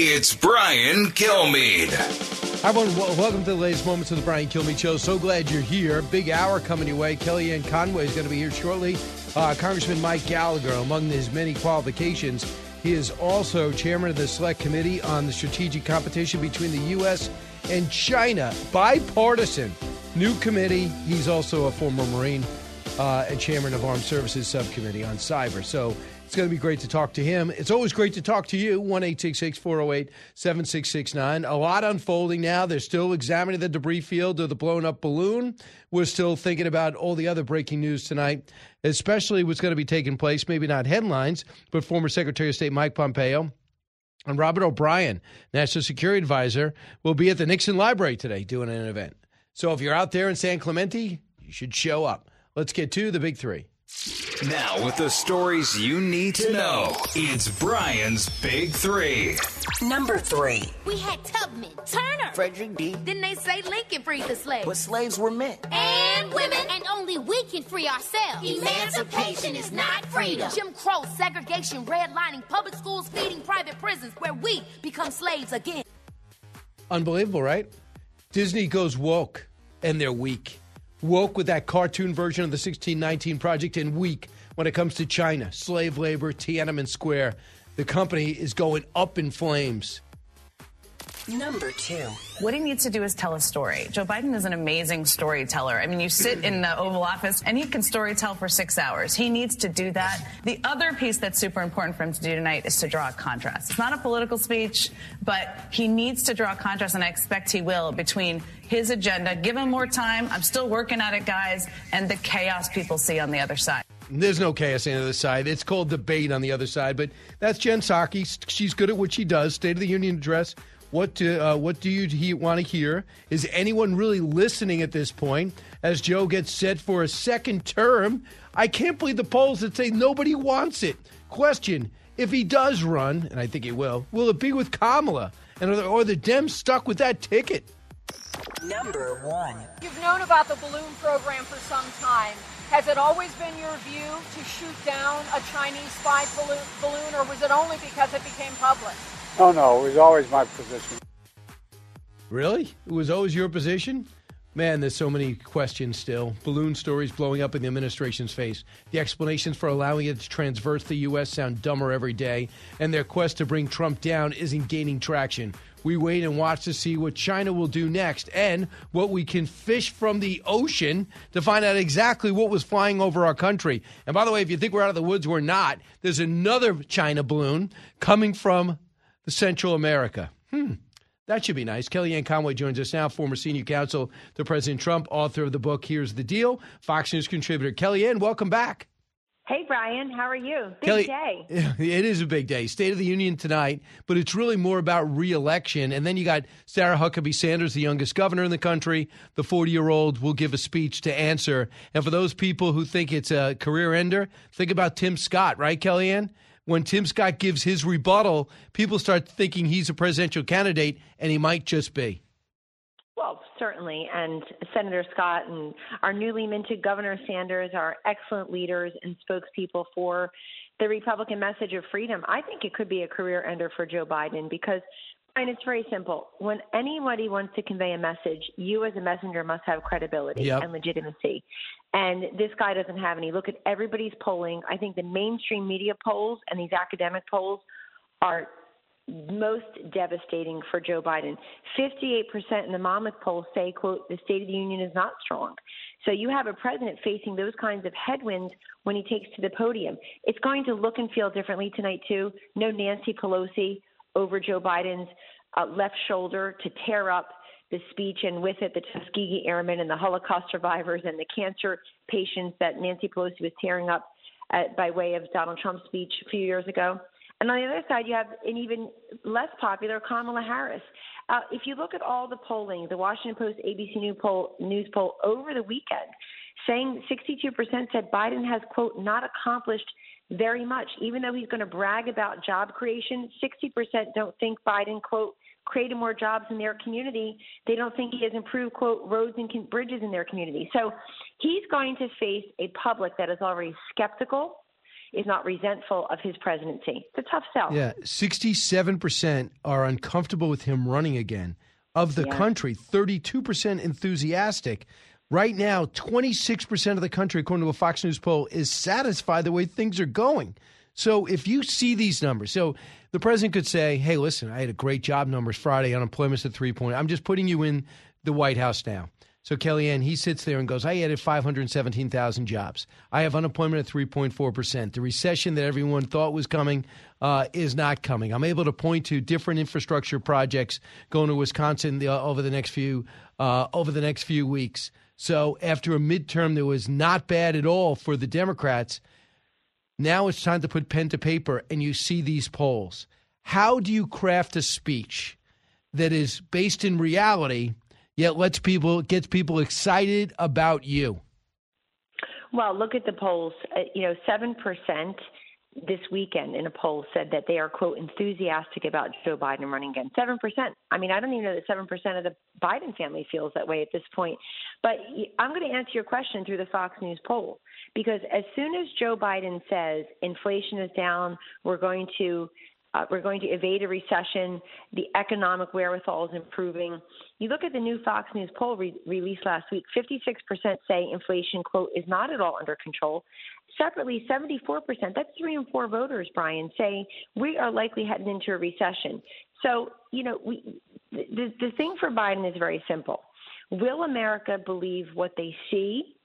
It's Brian Kilmeade. Hi, everyone. Well, welcome to the latest moments of the Brian Kilmeade Show. So glad you're here. Big hour coming your way. Kellyanne Conway is going to be here shortly. Uh, Congressman Mike Gallagher, among his many qualifications, he is also chairman of the Select Committee on the Strategic Competition between the U.S. and China. Bipartisan. New committee. He's also a former Marine uh, and chairman of Armed Services Subcommittee on Cyber. So it's going to be great to talk to him. It's always great to talk to you. 1 408 7669. A lot unfolding now. They're still examining the debris field of the blown up balloon. We're still thinking about all the other breaking news tonight, especially what's going to be taking place. Maybe not headlines, but former Secretary of State Mike Pompeo and Robert O'Brien, National Security Advisor, will be at the Nixon Library today doing an event. So if you're out there in San Clemente, you should show up. Let's get to the big three. Now, with the stories you need to know, it's Brian's Big Three. Number three. We had Tubman, Turner, Frederick D. Then they say Lincoln freed the slaves. But slaves were men. And women. And only we can free ourselves. Emancipation is not freedom. Jim Crow, segregation, redlining, public schools feeding private prisons where we become slaves again. Unbelievable, right? Disney goes woke, and they're weak. Woke with that cartoon version of the 1619 Project, and weak when it comes to China, slave labor, Tiananmen Square. The company is going up in flames. Number two. What he needs to do is tell a story. Joe Biden is an amazing storyteller. I mean, you sit in the Oval Office and he can storytell for six hours. He needs to do that. The other piece that's super important for him to do tonight is to draw a contrast. It's not a political speech, but he needs to draw a contrast, and I expect he will, between his agenda, give him more time, I'm still working at it, guys, and the chaos people see on the other side. There's no chaos on the other side. It's called debate on the other side, but that's Jen Psaki. She's good at what she does. State of the Union address. What do, uh, what do you he, want to hear? Is anyone really listening at this point as Joe gets set for a second term? I can't believe the polls that say nobody wants it. Question If he does run, and I think he will, will it be with Kamala? And are the, are the Dems stuck with that ticket? Number one. You've known about the balloon program for some time. Has it always been your view to shoot down a Chinese spy balloon, balloon or was it only because it became public? Oh, no, it was always my position. Really? It was always your position? Man, there's so many questions still. Balloon stories blowing up in the administration's face. The explanations for allowing it to transverse the U.S. sound dumber every day, and their quest to bring Trump down isn't gaining traction. We wait and watch to see what China will do next and what we can fish from the ocean to find out exactly what was flying over our country. And by the way, if you think we're out of the woods, we're not. There's another China balloon coming from Central America. Hmm. That should be nice. Kellyanne Conway joins us now, former senior counsel to President Trump, author of the book Here's the Deal, Fox News contributor. Kellyanne, welcome back. Hey, Brian, how are you? Big Kelly, day. It is a big day. State of the Union tonight, but it's really more about reelection. And then you got Sarah Huckabee Sanders, the youngest governor in the country. The 40 year old will give a speech to answer. And for those people who think it's a career ender, think about Tim Scott, right, Kellyanne? When Tim Scott gives his rebuttal, people start thinking he's a presidential candidate, and he might just be. Well, certainly. And Senator Scott and our newly minted Governor Sanders are excellent leaders and spokespeople for the Republican message of freedom. I think it could be a career ender for Joe Biden because and it's very simple. When anybody wants to convey a message, you as a messenger must have credibility yep. and legitimacy. And this guy doesn't have any. Look at everybody's polling. I think the mainstream media polls and these academic polls are most devastating for Joe Biden. 58% in the Monmouth poll say, quote, the State of the Union is not strong. So you have a president facing those kinds of headwinds when he takes to the podium. It's going to look and feel differently tonight, too. No Nancy Pelosi over Joe Biden's uh, left shoulder to tear up the speech and with it the Tuskegee Airmen and the Holocaust survivors and the cancer patients that Nancy Pelosi was tearing up at, by way of Donald Trump's speech a few years ago. And on the other side, you have an even less popular Kamala Harris. Uh, if you look at all the polling, the Washington Post, ABC News poll, news poll over the weekend, saying 62% said Biden has, quote, not accomplished very much. Even though he's going to brag about job creation, 60% don't think Biden, quote, created more jobs in their community. They don't think he has improved, quote, roads and bridges in their community. So he's going to face a public that is already skeptical, is not resentful of his presidency. It's a tough sell. Yeah, 67% are uncomfortable with him running again. Of the Yeah. country, 32% enthusiastic. Right now, 26% of the country, according to a Fox News poll, is satisfied the way things are going. So if you see these numbers, so the president could say, hey, listen, I had a great job numbers Friday, unemployment's at three point. I'm just putting you in the White House now. So Kellyanne, he sits there and goes, I added 517,000 jobs. I have unemployment at 3.4%. The recession that everyone thought was coming uh, is not coming. I'm able to point to different infrastructure projects going to Wisconsin the, over the next few uh, over the next few weeks. So after a midterm that was not bad at all for the Democrats, now it's time to put pen to paper and you see these polls. How do you craft a speech that is based in reality yet lets people gets people excited about you? Well, look at the polls. Uh, you know, 7% this weekend in a poll said that they are, quote, enthusiastic about Joe Biden running again. 7%. I mean, I don't even know that 7% of the Biden family feels that way at this point. But I'm going to answer your question through the Fox News poll because as soon as Joe Biden says inflation is down, we're going to uh, we're going to evade a recession. The economic wherewithal is improving. You look at the new Fox News poll re- released last week 56% say inflation, quote, is not at all under control. Separately, 74%, that's three in four voters, Brian, say we are likely heading into a recession. So, you know, we, the, the thing for Biden is very simple. Will America believe what they see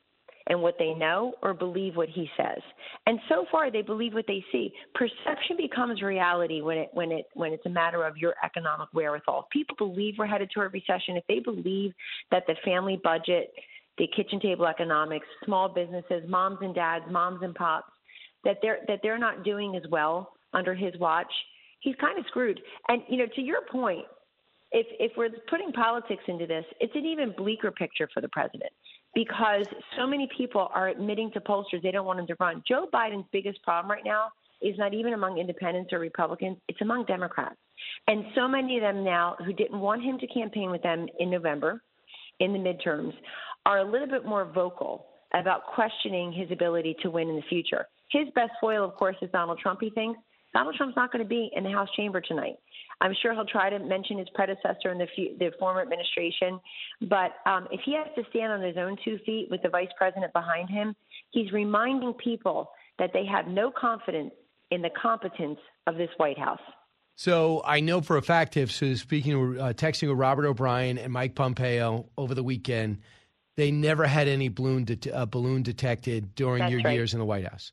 and what they know or believe what he says. And so far they believe what they see. Perception becomes reality when it when it when it's a matter of your economic wherewithal. If people believe we're headed to a recession, if they believe that the family budget, the kitchen table economics, small businesses, moms and dads, moms and pops, that they're that they're not doing as well under his watch, he's kind of screwed. And you know, to your point, if if we're putting politics into this, it's an even bleaker picture for the president because so many people are admitting to pollsters they don't want him to run. Joe Biden's biggest problem right now is not even among independents or Republicans, it's among Democrats. And so many of them now who didn't want him to campaign with them in November, in the midterms, are a little bit more vocal about questioning his ability to win in the future. His best foil, of course, is Donald Trump, he thinks. Donald Trump's not going to be in the House chamber tonight. I'm sure he'll try to mention his predecessor in the, the former administration. But um, if he has to stand on his own two feet with the vice president behind him, he's reminding people that they have no confidence in the competence of this White House. So I know for a fact, if so speaking, uh, texting with Robert O'Brien and Mike Pompeo over the weekend, they never had any balloon de- uh, balloon detected during That's your right. years in the White House.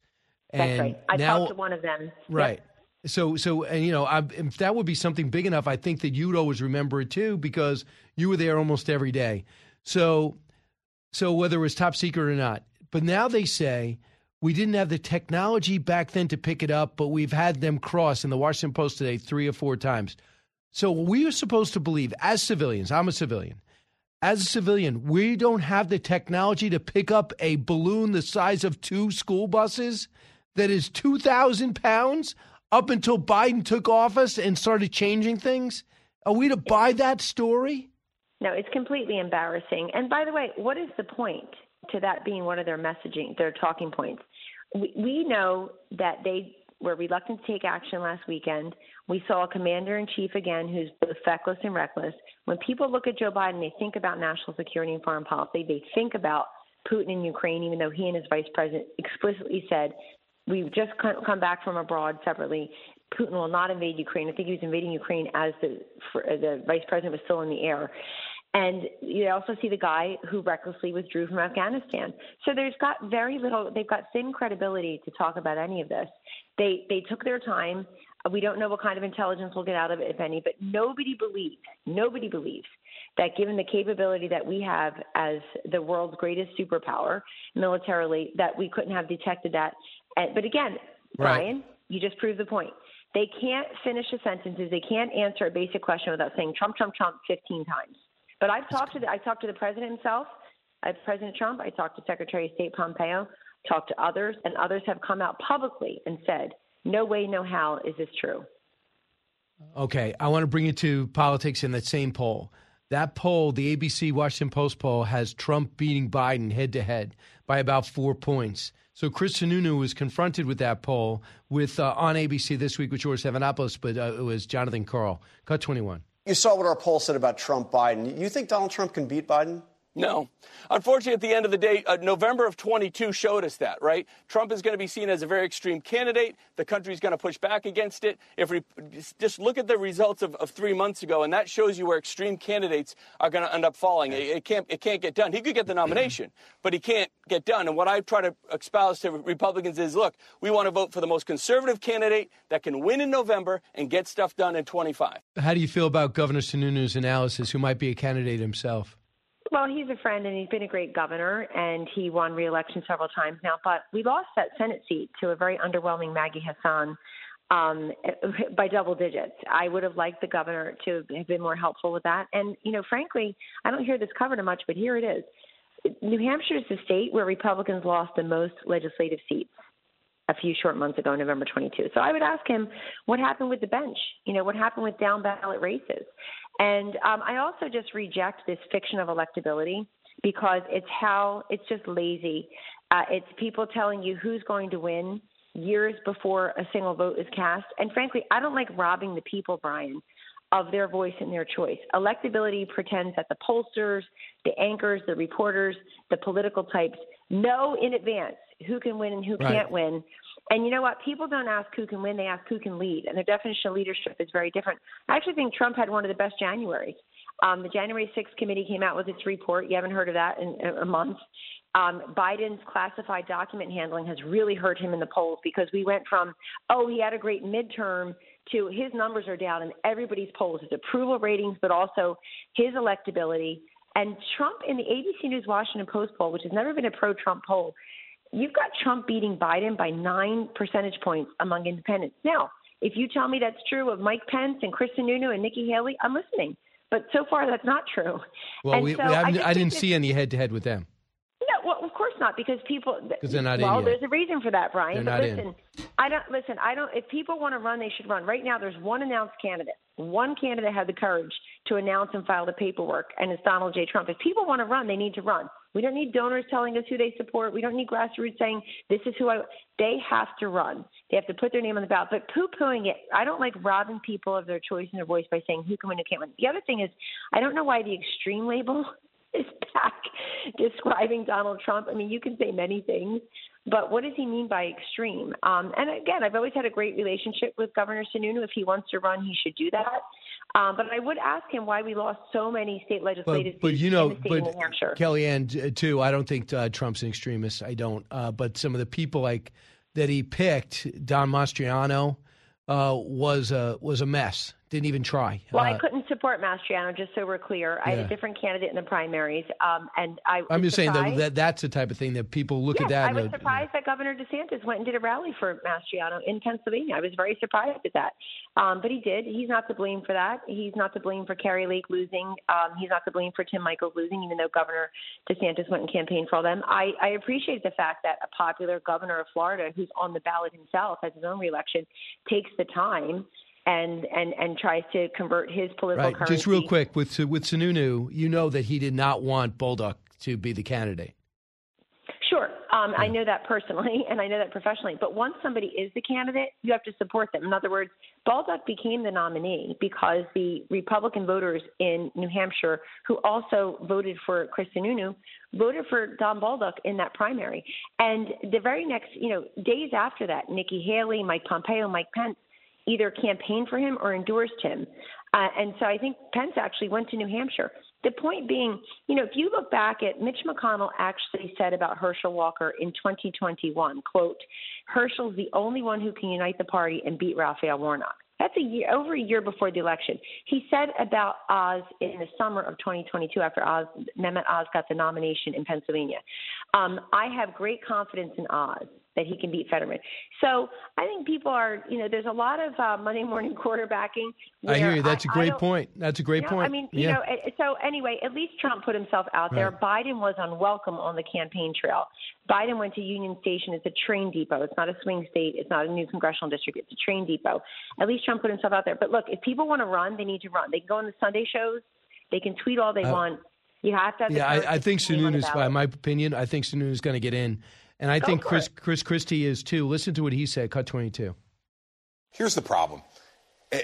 That's And right. I now, talked to one of them. Right. Yep. So, so, and you know, I, if that would be something big enough, I think that you'd always remember it too because you were there almost every day. So, so whether it was top secret or not, but now they say we didn't have the technology back then to pick it up, but we've had them cross in the Washington Post today three or four times. So we are supposed to believe, as civilians, I'm a civilian. As a civilian, we don't have the technology to pick up a balloon the size of two school buses that is 2,000 pounds up until Biden took office and started changing things? Are we to buy that story? No, it's completely embarrassing. And by the way, what is the point to that being one of their messaging, their talking points? We, we know that they were reluctant to take action last weekend. We saw a commander in chief again who's both feckless and reckless. When people look at Joe Biden, they think about national security and foreign policy. They think about Putin in Ukraine, even though he and his vice president explicitly said, We've just come back from abroad separately. Putin will not invade Ukraine. I think he was invading Ukraine as the for, the vice president was still in the air. And you also see the guy who recklessly withdrew from Afghanistan. So there's got very little. They've got thin credibility to talk about any of this. They they took their time. We don't know what kind of intelligence we'll get out of it, if any. But nobody believes. Nobody believes that given the capability that we have as the world's greatest superpower militarily, that we couldn't have detected that. And, but again, Right. Brian, you just proved the point. They can't finish the sentences. They can't answer a basic question without saying Trump, Trump, Trump 15 times. But I've talked to the, I talked to the president himself, I, President Trump. I talked to Secretary of State Pompeo, talked to others, and others have come out publicly and said, "No way, no how is this true." Okay, I want to bring you to politics in that same poll. That poll, the ABC Washington Post poll, has Trump beating Biden head to head by about four points. So Chris Sununu was confronted with that poll with uh, on ABC this week with George Stephanopoulos, but uh, it was Jonathan Karl. Cut 21. You saw what our poll said about Trump Biden. You think Donald Trump can beat Biden? No. Unfortunately, at the end of the day, uh, November of 22 showed us that, right? Trump is going to be seen as a very extreme candidate. The country's going to push back against it. If we just look at the results of, of three months ago, and that shows you where extreme candidates are going to end up falling. It, it, can't, it can't get done. He could get the nomination, but he can't get done. And what I try to espouse to Republicans is look, we want to vote for the most conservative candidate that can win in November and get stuff done in 25. How do you feel about Governor Sununu's analysis, who might be a candidate himself? Well, he's a friend and he's been a great governor and he won re-election several times now. But we lost that Senate seat to a very underwhelming Maggie Hassan um, by double digits. I would have liked the governor to have been more helpful with that. And you know, frankly, I don't hear this covered much, but here it is. New Hampshire is the state where Republicans lost the most legislative seats a few short months ago, November 22. So I would ask him what happened with the bench. You know, what happened with down ballot races. And um, I also just reject this fiction of electability because it's how it's just lazy. Uh, it's people telling you who's going to win years before a single vote is cast. And frankly, I don't like robbing the people, Brian, of their voice and their choice. Electability pretends that the pollsters, the anchors, the reporters, the political types know in advance who can win and who right. can't win. And you know what? People don't ask who can win, they ask who can lead. And their definition of leadership is very different. I actually think Trump had one of the best Januaries. Um, the January 6th committee came out with its report. You haven't heard of that in a month. Um, Biden's classified document handling has really hurt him in the polls because we went from, oh, he had a great midterm to his numbers are down in everybody's polls, his approval ratings, but also his electability. And Trump in the ABC News Washington Post poll, which has never been a pro Trump poll, you've got Trump beating Biden by nine percentage points among independents. Now, if you tell me that's true of Mike Pence and Chris Sununu and Nikki Haley, I'm listening. But so far, that's not true. Well, we, so we I, I, didn't see any head to head with them. No, well, of course not, because people. Because they're not well, in. Well, there's a reason for that, Brian. They're but not listen, in. I don't listen. I don't. If people want to run, they should run. Right now, there's one announced candidate. One candidate had the courage to announce and file the paperwork, and it's Donald J. Trump. If people want to run, they need to run. We don't need donors telling us who they support. We don't need grassroots saying this is who I. They have to run. They have to put their name on the ballot. But poo-pooing it, I don't like robbing people of their choice and their voice by saying who can win, who can't win. The other thing is, I don't know why the extreme label is back describing Donald Trump. I mean, you can say many things, but what does he mean by extreme? Um, and again, I've always had a great relationship with Governor Sununu. If he wants to run, he should do that. Um, but I would ask him why we lost so many state legislative but, but you know, but New Hampshire. Kellyanne, too. I don't think uh, Trump's an extremist. I don't. Uh, but some of the people like that he picked, Don Mastriano, uh, was a was a mess didn't even try. Well, uh, I couldn't support Mastriano, just so we're clear. I had a different candidate in the primaries, um, and I. I'm just surprised. saying that, that that's the type of thing that people look yes, at that. I was surprised that Governor DeSantis went and did a rally for Mastriano in Pennsylvania. I was very surprised at that, um, but he did. He's not to blame for that. He's not to blame for Kari Lake losing. Um, he's not to blame for Tim Michels losing, even though Governor DeSantis went and campaigned for all them. I, I appreciate the fact that a popular governor of Florida, who's on the ballot himself, has his own reelection, takes the time and and and tries to convert his political right. currency. Just real quick with with Sununu, you know that he did not want Bolduc to be the candidate. Sure, um, yeah. I know that personally, and I know that professionally. But once somebody is the candidate, you have to support them. In other words, Bolduc became the nominee because the Republican voters in New Hampshire, who also voted for Chris Sununu, voted for Don Bolduc in that primary. And the very next, you know, days after that, Nikki Haley, Mike Pompeo, Mike Pence either campaigned for him or endorsed him. Uh, and so I think Pence actually went to New Hampshire. The point being, you know, if you look back at Mitch McConnell actually said about Herschel Walker in 2021, quote, Herschel's the only one who can unite the party and beat Raphael Warnock. That's a year over a year before the election. He said about Oz in the summer of 2022 after Oz Mehmet Oz got the nomination in Pennsylvania. Um, I have great confidence in Oz that he can beat Fetterman. So I think people are, you know, there's a lot of uh, Monday morning quarterbacking. I hear you. That's a a great point. That's a great you know, point. I mean, you yeah. know, so anyway, at least Trump put himself out there. Biden was unwelcome on the campaign trail. Biden went to Union Station. It's a train depot. It's not a swing state. It's not a new congressional district. It's a train depot. At least Trump put himself out there. But look, if people want to run, they need to run. They can go on the Sunday shows. They can tweet all they Uh, want. You have to have Yeah, I, I think put your name on the Sununu is, by my opinion, I think Sununu is going to get in. And I Go think Chris, it. Chris Christie is too. Listen to what he said, cut 22. Here's the problem Eh,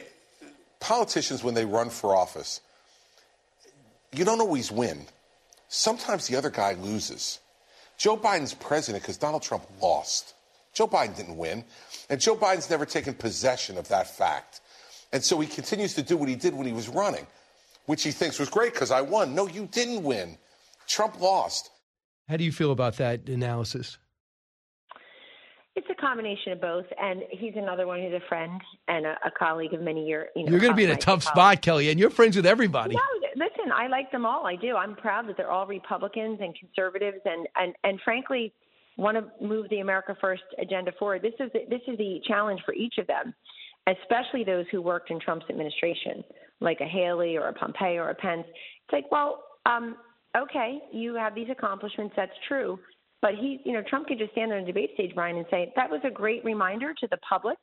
politicians, when they run for office, you don't always win. Sometimes the other guy loses. Joe Biden's president because Donald Trump lost. Joe Biden didn't win. And Joe Biden's never taken possession of that fact. And so he continues to do what he did when he was running, which he thinks was great because I won. No, you didn't win. Trump lost. How do you feel about that analysis? It's a combination of both, and he's another one who's a friend and a, a colleague of many years. You know, You're going to be in a tough spot, Kelly, and you're friends with everybody. No, listen, I like them all. I do. I'm proud that they're all Republicans and conservatives, and and and frankly, want to move the America First agenda forward. This is the, this is the challenge for each of them, especially those who worked in Trump's administration, like a Haley or a Pompeo or a Pence. It's like, well, um, okay, you have these accomplishments. That's true. But he, you know, Trump could just stand there on the debate stage, Brian, and say, that was a great reminder to the public.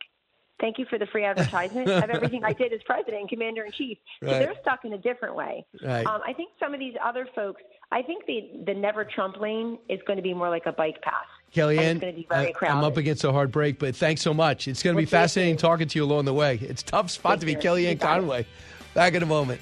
Thank you for the free advertisement of everything I did as president and commander in chief. So Right. they're stuck in a different way. Right. Um, I think some of these other folks, I think the the never Trump lane is going to be more like a bike path. Kellyanne, going to be very I, I'm up against a hard break, but thanks so much. It's going to be We'll you fascinating talking to you along the way. It's a tough spot Take to be care. Kellyanne. Conway. Back in a moment.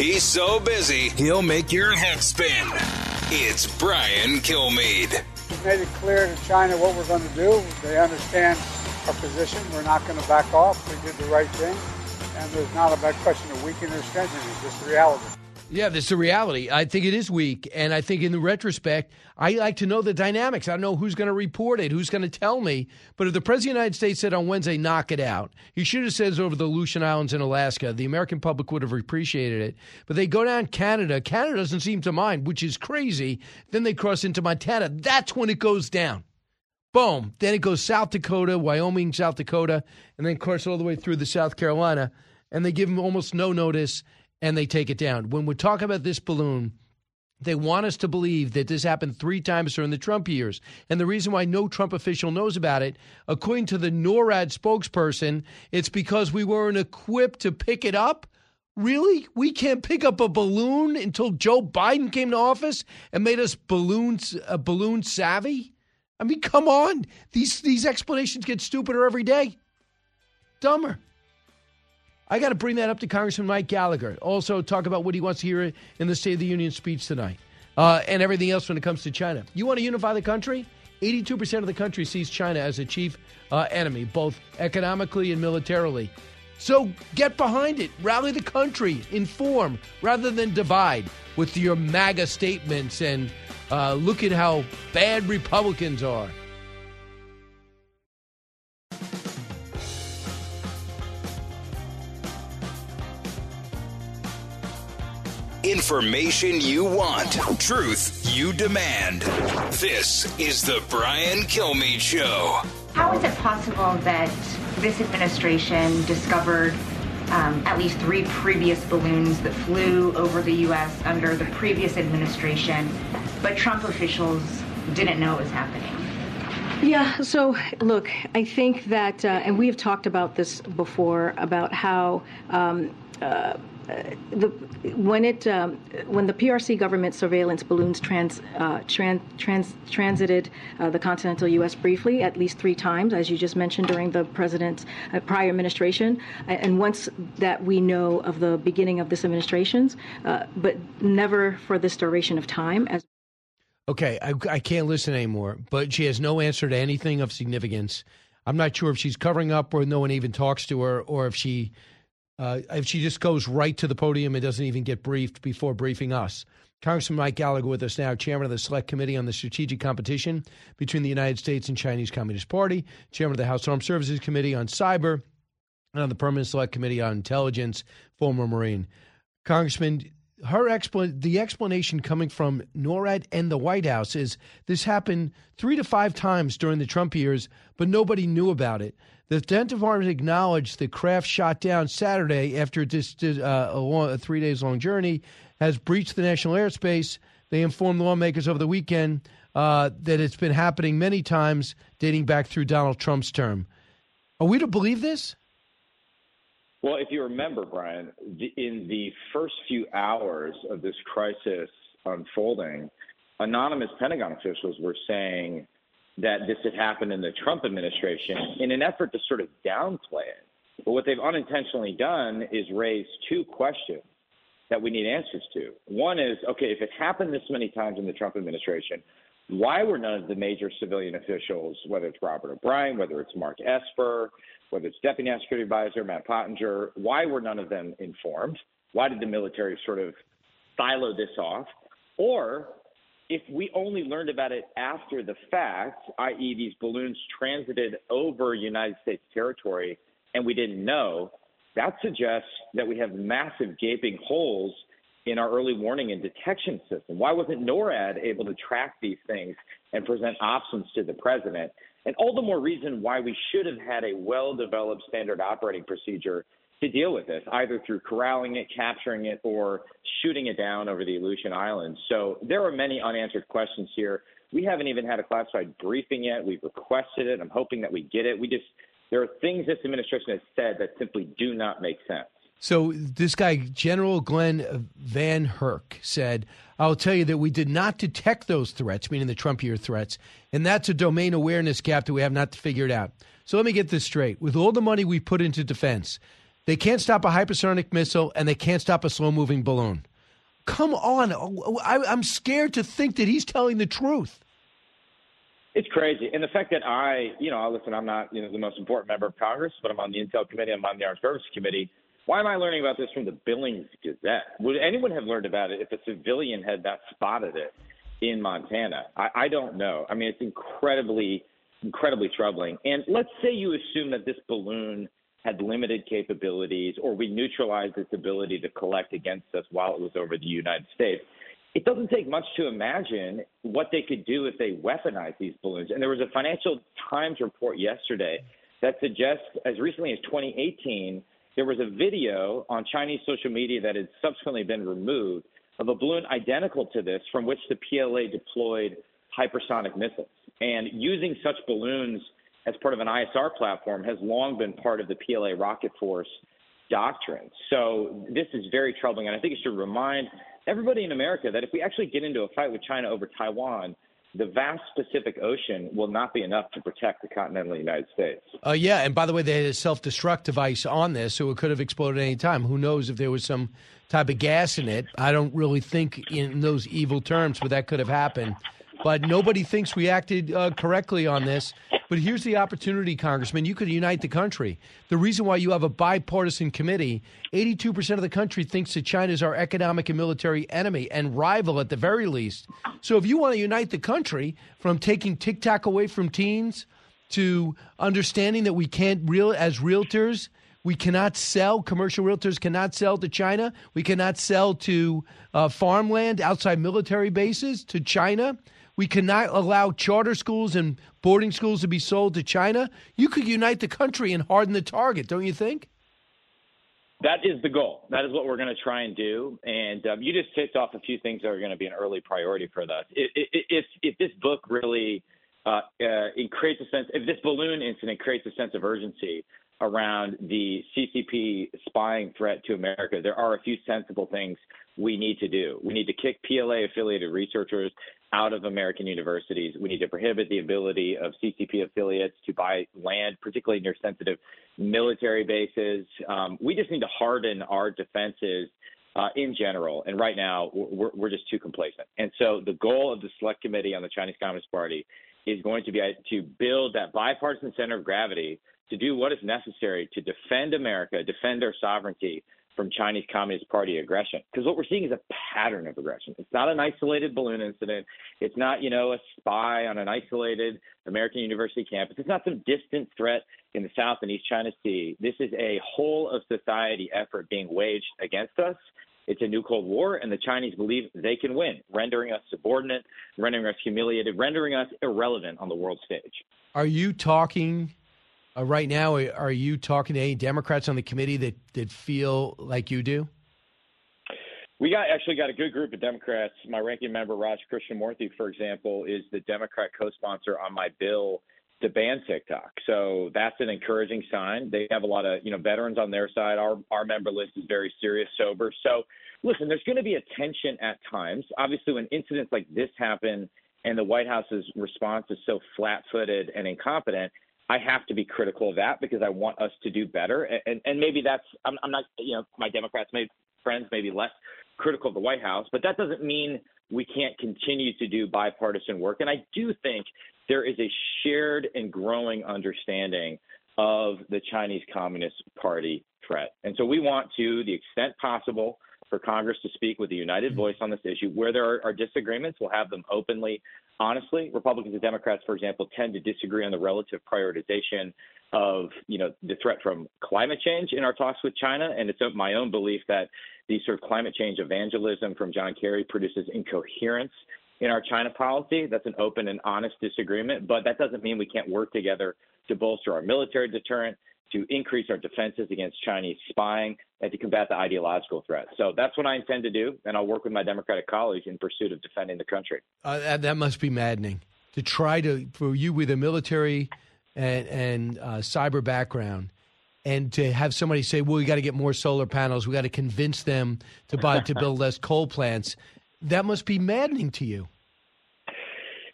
He's so busy, he'll make your head spin. It's Brian Kilmeade. We've made it clear to China what we're going to do. They understand our position. We're not going to back off. We did the right thing. And there's not a bad question of weakening or strengthening. It's just the reality. Yeah, this is the reality. I think it is weak. And I think in the retrospect, I like to know the dynamics. I don't know who's going to report it, who's going to tell me. But if the President of the United States said on Wednesday, knock it out, he should have said over the Aleutian Islands in Alaska. The American public would have appreciated it. But they go down Canada. Canada doesn't seem to mind, which is crazy. Then they cross into Montana. That's when it goes down. Boom. Then it goes South Dakota, Wyoming, South Dakota, and then, of course, all the way through the South Carolina. And they give them almost no notice and they take it down. When we talk about this balloon, they want us to believe that this happened three times during the Trump years. And the reason why no Trump official knows about it, according to the NORAD spokesperson, it's because we weren't equipped to pick it up. Really? We can't pick up a balloon until Joe Biden came to office and made us balloons uh, balloon savvy? I mean, come on. These these explanations get stupider every day. Dumber. I got to bring that up to Congressman Mike Gallagher. Also, talk about what he wants to hear in the State of the Union speech tonight uh, and everything else when it comes to China. You want to unify the country? 82% of the country sees China as a chief uh, enemy, both economically and militarily. So get behind it. Rally the country, inform rather than divide with your MAGA statements and uh, look at how bad Republicans are. Information you want, truth you demand. This is the Brian Kilmeade Show. How is it possible that this administration discovered um, at least three previous balloons that flew over the U.S. under the previous administration, but Trump officials didn't know it was happening? Yeah, so look, I think that, uh, and we have talked about this before about how. Um, uh, the, when it um, when the PRC government surveillance balloons trans, uh, trans, trans transited uh, the continental U.S. briefly at least three times, as you just mentioned during the president's uh, prior administration, and once that we know of the beginning of this administration's, uh, but never for this duration of time. As Okay, I, I can't listen anymore. But she has no answer to anything of significance. I'm not sure if she's covering up or no one even talks to her, or if she uh, if she just goes right to the podium and doesn't even get briefed before briefing us. Congressman Mike Gallagher with us now, chairman of the Select Committee on the Strategic Competition between the United States and Chinese Communist Party, chairman of the House Armed Services Committee on Cyber, and on the Permanent Select Committee on Intelligence, former Marine. Congressman, her explan- the explanation coming from NORAD and the White House is this happened three to five times during the Trump years, but nobody knew about it. The Defense Department acknowledged the craft shot down Saturday after uh, a, long, a three days long journey has breached the national airspace. They informed lawmakers over the weekend uh, that it's been happening many times dating back through Donald Trump's term. Are we to believe this? Well, if you remember, Brian, in the first few hours of this crisis unfolding, anonymous Pentagon officials were saying that this had happened in the Trump administration in an effort to sort of downplay it. But what they've unintentionally done is raise two questions that we need answers to. One is okay, if it happened this many times in the Trump administration, why were none of the major civilian officials, whether it's Robert O'Brien, whether it's Mark Esper, whether it's Deputy National Security Advisor Matt Pottinger, why were none of them informed? Why did the military sort of silo this off? Or if we only learned about it after the fact, i.e., these balloons transited over United States territory and we didn't know, that suggests that we have massive gaping holes in our early warning and detection system. Why wasn't NORAD able to track these things and present options to the president? And all the more reason why we should have had a well developed standard operating procedure to deal with this, either through corralling it, capturing it, or shooting it down over the Aleutian Islands. So there are many unanswered questions here. We haven't even had a classified briefing yet. We've requested it. I'm hoping that we get it. We just there are things this administration has said that simply do not make sense. So this guy, General Glen VanHerck, said, "I'll tell you that we did not detect those threats, meaning the Trump year threats, and that's a domain awareness gap that we have not figured out." So let me get this straight: with all the money we put into defense, they can't stop a hypersonic missile and they can't stop a slow moving balloon. Come on. I, I'm scared to think that he's telling the truth. It's crazy. And the fact that I, you know, listen, I'm not, you know, the most important member of Congress, but I'm on the Intel Committee, I'm on the Armed Services Committee. Why am I learning about this from the Billings Gazette? Would anyone have learned about it if a civilian had not spotted it in Montana? I, I don't know. I mean, it's incredibly, incredibly troubling. And let's say you assume that this balloon – had limited capabilities or we neutralized its ability to collect against us while it was over the United States. It doesn't take much to imagine what they could do if they weaponized these balloons. And there was a Financial Times report yesterday that suggests, as recently as 2018, there was a video on Chinese social media that had subsequently been removed of a balloon identical to this from which the PLA deployed hypersonic missiles. And using such balloons as part of an ISR platform has long been part of the PLA rocket force doctrine. So this is very troubling. And I think it should remind everybody in America that if we actually get into a fight with China over Taiwan, the vast Pacific Ocean will not be enough to protect the continental United States. Uh, yeah, and by the way, they had a self-destruct device on this, so it could have exploded any time. Who knows if there was some type of gas in it? I don't really think in those evil terms, but that could have happened. But nobody thinks we acted uh, correctly on this. But here's the opportunity, Congressman. You could unite the country. The reason why you have a bipartisan committee 82% of the country thinks that China is our economic and military enemy and rival at the very least. So if you want to unite the country from taking TikTok away from teens to understanding that we can't real as realtors we cannot sell commercial realtors cannot sell to china we cannot sell to uh, farmland outside military bases to china we cannot allow charter schools and boarding schools to be sold to China. You could unite the country and harden the target, don't you think? That is the goal. That is what we're going to try and do. And um, you just ticked off a few things that are going to be an early priority for us. If if this book really uh, uh, creates a sense, if this balloon incident creates a sense of urgency around the CCP spying threat to America, there are a few sensible things we need to do. We need to kick PLA affiliated researchers out of American universities. We need to prohibit the ability of CCP affiliates to buy land, particularly near sensitive military bases. Um, we just need to harden our defenses uh, in general. And right now, we're, we're just too complacent. And so the goal of the Select Committee on the Chinese Communist Party is going to be to build that bipartisan center of gravity to do what is necessary to defend America, defend our sovereignty, from Chinese Communist Party aggression. Because what we're seeing is a pattern of aggression. It's not an isolated balloon incident. It's not, you know, a spy on an isolated American university campus. It's not some distant threat in the South and East China Sea. This is a whole of society effort being waged against us. It's a new Cold War, and the Chinese believe they can win, rendering us subordinate, rendering us humiliated, rendering us irrelevant on the world stage. Are you talking uh, right now, are you talking to any Democrats on the committee that, that feel like you do? We got actually got a good group of Democrats. My ranking member, Raj Krishnamoorthi, for example, is the Democrat co-sponsor on my bill to ban TikTok. So that's an encouraging sign. They have a lot of you know veterans on their side. Our our member list is very serious, sober. So listen, there's going to be a tension at times. Obviously, when incidents like this happen and the White House's response is so flat-footed and incompetent, I have to be critical of that because I want us to do better. And, and, and maybe that's, I'm, I'm not, you know, my Democrats, may, friends may be less critical of the White House, but that doesn't mean we can't continue to do bipartisan work. And I do think there is a shared and growing understanding of the Chinese Communist Party threat. And so we want to, the extent possible, for Congress to speak with a united mm-hmm. voice on this issue. Where there are, are disagreements, we'll have them openly, honestly. Republicans and Democrats, for example, tend to disagree on the relative prioritization of, you know, the threat from climate change in our talks with China. And it's my own belief that the sort of climate change evangelism from John Kerry produces incoherence in our China policy. That's an open and honest disagreement, but that doesn't mean we can't work together to bolster our military deterrent, to increase our defenses against Chinese spying and to combat the ideological threat. So that's what I intend to do, and I'll work with my Democratic colleagues in pursuit of defending the country. Uh, that, that, must be maddening to try to for you with a military and, and uh, cyber background. And to have somebody say, "Well, we got to get more solar panels. We got to convince them to buy to build less coal plants," that must be maddening to you.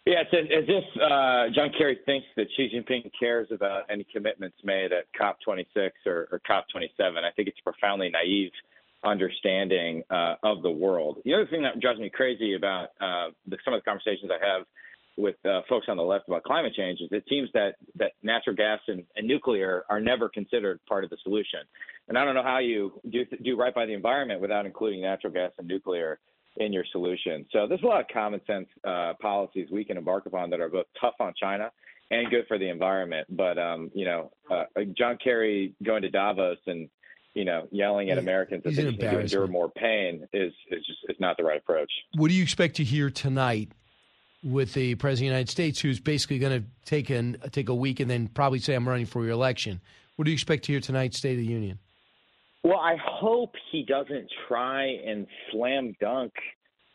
Yeah, it's as if uh, John Kerry thinks that Xi Jinping cares about any commitments made at COP26 or, or COP27. I think it's a profoundly naive understanding uh, of the world. The other thing that drives me crazy about uh, the, some of the conversations I have with uh, folks on the left about climate change is it seems that, that natural gas and, and nuclear are never considered part of the solution. And I don't know how you do, do right by the environment without including natural gas and nuclear in your solution. So there's a lot of common sense uh, policies we can embark upon that are both tough on China and good for the environment. But um, you know, uh, John Kerry going to Davos and you know yelling at Americans that they need to endure more pain is is just is not the right approach. What do you expect to hear tonight? With the president of the United States, who's basically going to take an take a week and then probably say, "I'm running for re-election." What do you expect to hear tonight, State of the Union? Well, I hope he doesn't try and slam dunk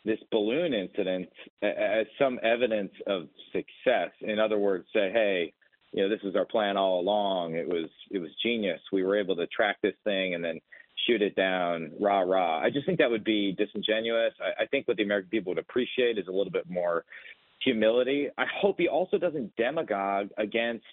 this balloon incident as some evidence of success. In other words, say, hey, you know, this was our plan all along. It was it was genius. We were able to track this thing and then shoot it down, rah rah. I just think that would be disingenuous. I, I think what the American people would appreciate is a little bit more humility. I hope he also doesn't demagogue against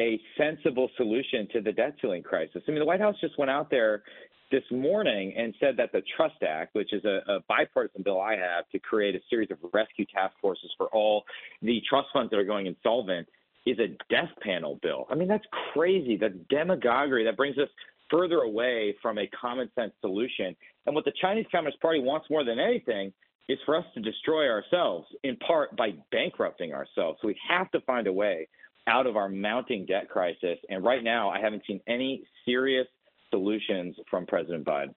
a sensible solution to the debt ceiling crisis. I mean, the White House just went out there this morning and said that the Trust Act, which is a, a, bipartisan bill I have to create a series of rescue task forces for all the trust funds that are going insolvent, is a death panel bill. I mean, that's crazy. The demagoguery that brings us further away from a common sense solution. And what the Chinese Communist Party wants more than anything is for us to destroy ourselves, in part by bankrupting ourselves. So we have to find a way out of our mounting debt crisis. And right now, I haven't seen any serious solutions from President Biden.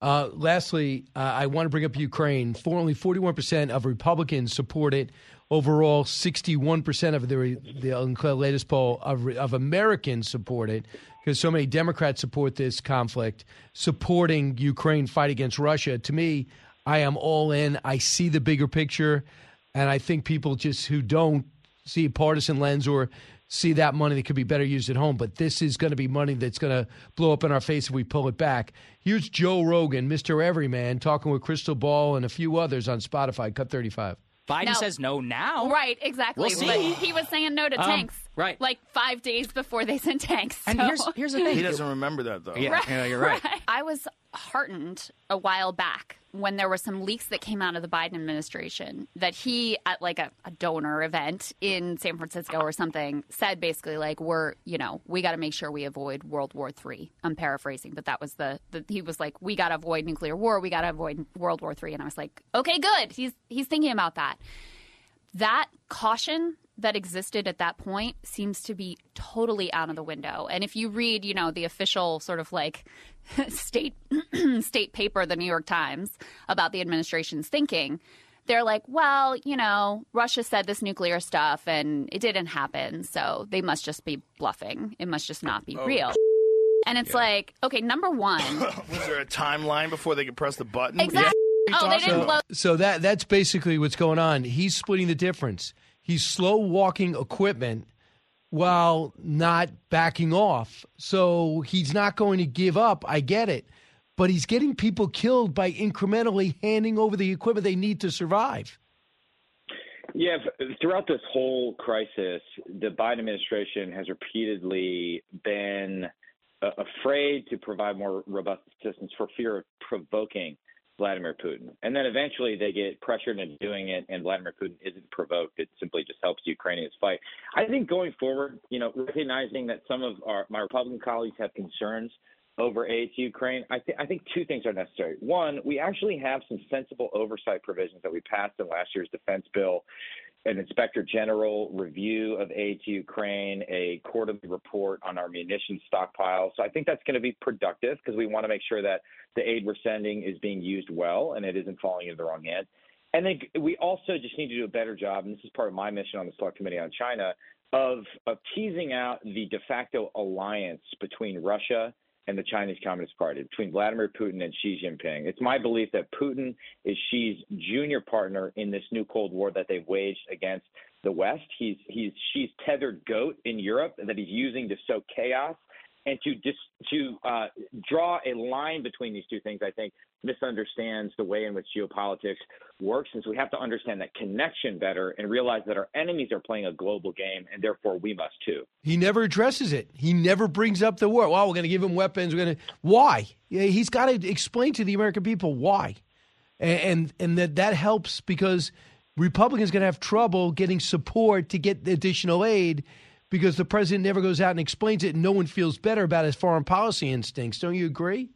Uh, lastly, uh, I want to bring up Ukraine. For only 41% of Republicans support it. Overall, 61% of the, the latest poll of, of Americans support it because so many Democrats support this conflict, supporting Ukraine fight against Russia. To me, I am all in. I see the bigger picture, and I think people just who don't see a partisan lens or see that money that could be better used at home. But this is going to be money that's going to blow up in our face if we pull it back. Here's Joe Rogan, Mr. Everyman, talking with Krystal Ball and a few others on Spotify, Cut 35. Biden No. says no now. Right, exactly. We'll see. But he was saying no to Um, tanks. right. Like five days before they sent tanks. And so- here's here's the thing. He doesn't remember that though. Yeah, yeah, you're right. I was heartened a while back when there were some leaks that came out of the Biden administration that he, at like a, a donor event in San Francisco or something, said basically like, "We're, you know, we got to make sure we avoid World War III." I'm paraphrasing, but that was the, the he was like, "We got to avoid nuclear war. We got to avoid World War III." And I was like, "Okay, good. He's he's thinking about that." that caution that existed at that point seems to be totally out of the window. And if you read, you know, the official sort of like state state paper, the New York Times, about the administration's thinking, they're like, well, you know, Russia said this nuclear stuff and it didn't happen, so they must just be bluffing. It must just not be Oh, real. And it's like, okay, number one, Was there a timeline before they could press the button? Exactly. Oh, they didn't blow. So that that's basically what's going on. He's splitting the difference. He's slow walking equipment while not backing off. So he's not going to give up. I get it. But he's getting people killed by incrementally handing over the equipment they need to survive. Yeah, throughout this whole crisis, the Biden administration has repeatedly been uh, afraid to provide more robust assistance for fear of provoking Vladimir Putin. And then eventually they get pressured into doing it, and Vladimir Putin isn't provoked. It simply just helps Ukrainians fight. I think going forward, you know, recognizing that some of our my Republican colleagues have concerns over aid to Ukraine, I, th- I think two things are necessary. One, we actually have some sensible oversight provisions that we passed in last year's defense bill an inspector general review of aid to Ukraine, a quarterly report on our munitions stockpile. So I think that's going to be productive because we want to make sure that the aid we're sending is being used well and it isn't falling into the wrong hands. And then we also just need to do a better job, and this is part of my mission on the Select Committee on China, of, of teasing out the de facto alliance between Russia and the Chinese Communist Party, between Vladimir Putin and Xi Jinping. It's my belief that Putin is Xi's junior partner in this new Cold War that they've waged against the West. He's he's Xi's tethered goat in Europe that he's using to sow chaos. And to just to uh, draw a line between these two things, I think misunderstands the way in which geopolitics works. And so we have to understand that connection better and realize that our enemies are playing a global game, and therefore we must too. He never addresses it. He never brings up the war. Well, we're going to give him weapons. We're going to why? He's got to explain to the American people why, and and, and that that helps because Republicans going to have trouble getting support to get additional aid because the president never goes out and explains it, and no one feels better about his foreign policy instincts. Don't you agree?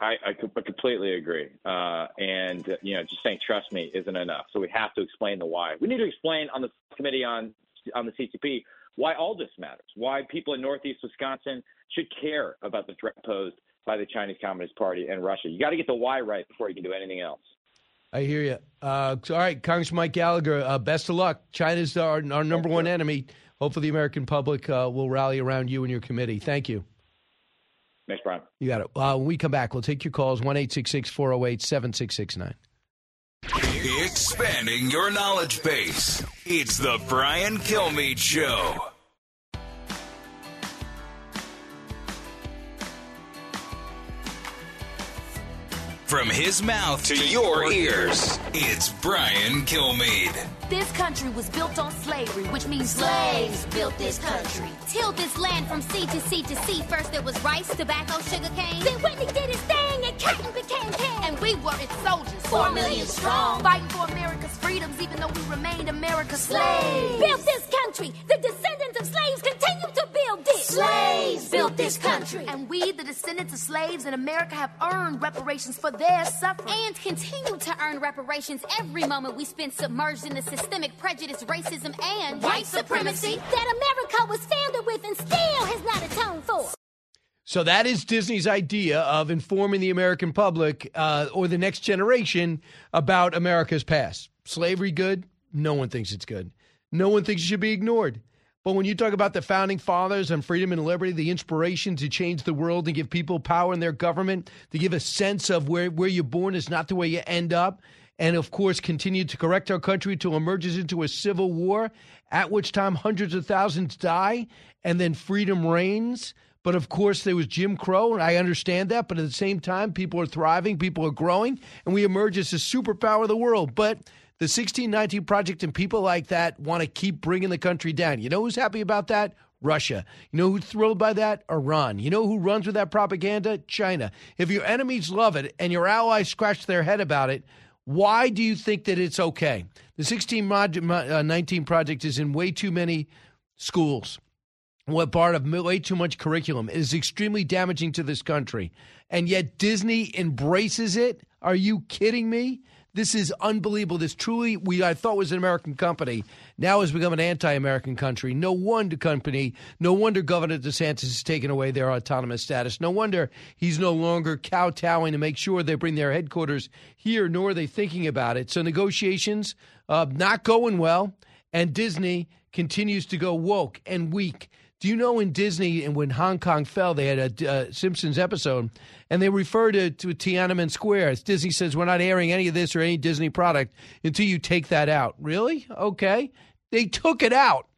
I, I co- completely agree. Uh, and, uh, you know, just saying trust me isn't enough. So we have to explain the why. We need to explain on the committee on, on the CCP why all this matters, why people in Northeast Wisconsin should care about the threat posed by the Chinese Communist Party and Russia. You got to get the why right before you can do anything else. I hear you. Uh, all right, Congressman Mike Gallagher, uh, best of luck. China's our, our number one enemy. Hopefully, the American public uh, will rally around you and your committee. Thank you. Thanks, Brian. You got it. Uh, when we come back, we'll take your calls 1 408 7669. Expanding your knowledge base. It's the Brian Kilmeade Show. From his mouth to your ears, it's Brian Kilmeade. This country was built on slavery, which means slaves built this country. Tilled this land from sea to sea to sea. First there was rice, tobacco, sugar cane. Then Whitney did his thing and cotton became king. And we were its soldiers, four million strong. Fighting for America's freedoms, even though we remained America's slaves. Built this country. The descendants of slaves continue to build this. Slaves built this country. And we, the descendants of slaves in America, have earned reparations for their suffering. And continue to earn reparations every moment we spend submerged in the systemic prejudice, racism, and White supremacy that America was founded with and still has not atoned for. So that is Disney's idea of informing the American public uh, or the next generation about America's past. Slavery good? No one thinks it's good. No one thinks it should be ignored. But when you talk about the founding fathers and freedom and liberty, the inspiration to change the world and give people power in their government, to give a sense of where, where you're born is not the way you end up, and of course, continue to correct our country to emerges into a civil war, at which time hundreds of thousands die, and then freedom reigns. But of course, there was Jim Crow, and I understand that. But at the same time, people are thriving, people are growing, and we emerge as a superpower of the world. But the 1619 Project and people like that want to keep bringing the country down. You know who's happy about that? Russia. You know who's thrilled by that? Iran. You know who runs with that propaganda? China. If your enemies love it and your allies scratch their head about it, why do you think that it's okay? The 1619 uh, Project is in way too many schools. What part of way too much curriculum it is extremely damaging to this country, and yet Disney embraces it. Are you kidding me? This is unbelievable. This truly, we I thought was an American company, now has become an anti-American country. No wonder company, no wonder Governor DeSantis has taken away their autonomous status. No wonder he's no longer kowtowing to make sure they bring their headquarters here, nor are they thinking about it. So negotiations uh, not going well, and Disney continues to go woke and weak. Do you know in Disney and when Hong Kong fell, they had a uh, Simpsons episode, and they refer to, to Tiananmen Square. Disney says we're not airing any of this or any Disney product until you take that out. Really? Okay. They took it out.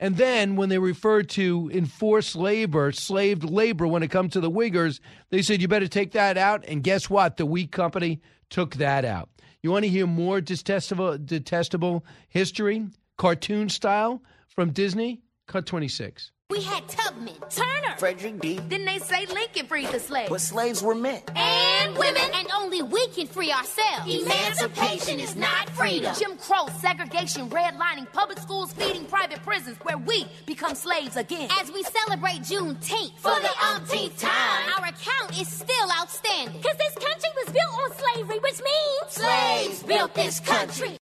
And then when they referred to enforced labor, slaved labor, when it comes to the Uyghurs, they said you better take that out. And guess what? The weak company took that out. You want to hear more detestable, detestable history, cartoon style from Disney? Cut 26. We had Tubman, Turner, Frederick D. Then they say Lincoln freed the slaves. But slaves were men. And women. And only we can free ourselves. Emancipation is not freedom. Jim Crow, segregation, redlining, public schools, feeding private prisons, where we become slaves again. As we celebrate Juneteenth for the umpteenth time, our account is still outstanding. Cause this country was built on slavery, which means slaves built this country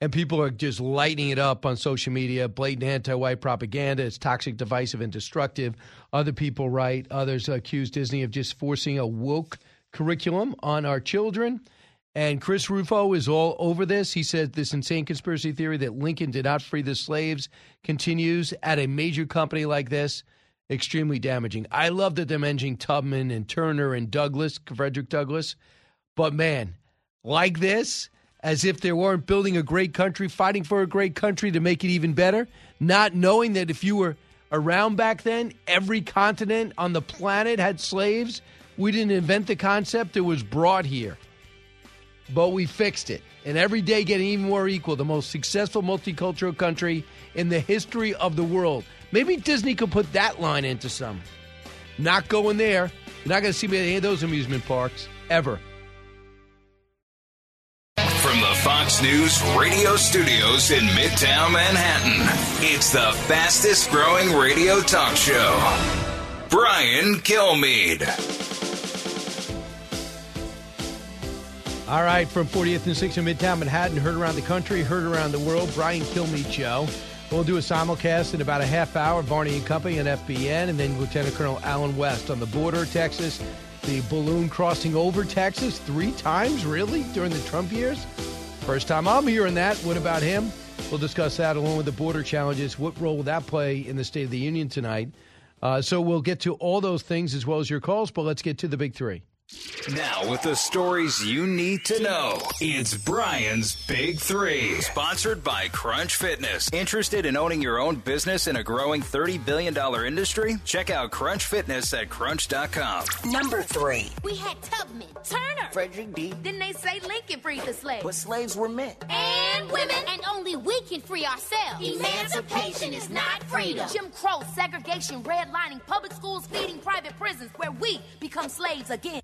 and people are just lighting it up on social media blatant anti-white propaganda it's toxic divisive and destructive. Other people write others accuse disney of just forcing a woke curriculum on our children. And chris rufo is all over this. He said this insane conspiracy theory that lincoln did not free the slaves continues at a major company like this. Extremely damaging. I love that they're mentioning tubman and turner and douglas frederick douglass. But man like this as if they weren't building a great country, fighting for a great country to make it even better, not knowing that if you were around back then, every continent on the planet had slaves. We didn't invent the concept, it was brought here. But we fixed it. And every day getting even more equal, the most successful multicultural country in the history of the world. Maybe Disney could put that line into some. Not going there. You're not going to see me at any of those amusement parks ever. From the Fox News radio studios in Midtown Manhattan, it's the fastest growing radio talk show. Brian Kilmeade. All right, from 40th and 6th in Midtown Manhattan, heard around the country, heard around the world, Brian Kilmeade Show. We'll do a simulcast in about a half hour, Varney and Company on FBN, and then Lieutenant Colonel Allen West on the border, Texas, the balloon crossing over Texas three times, really, during the Trump years? First time I'm hearing that. What about him? We'll discuss that along with the border challenges. What role will that play in the State of the Union tonight? Uh, so we'll get to all those things as well as your calls, but let's get to the big three. Now, with the stories you need to know, it's Brian's Big Three. Sponsored by Crunch Fitness. Interested in owning your own business in a growing $30 billion industry? Check out Crunch Fitness at crunch.com. Number three. We had Tubman, Turner, Frederick D. Then they say Lincoln freed the slaves. But slaves were men. And women. And only we can free ourselves. Emancipation is not freedom. Jim Crow, segregation, redlining, public schools, feeding private prisons, where we become slaves again.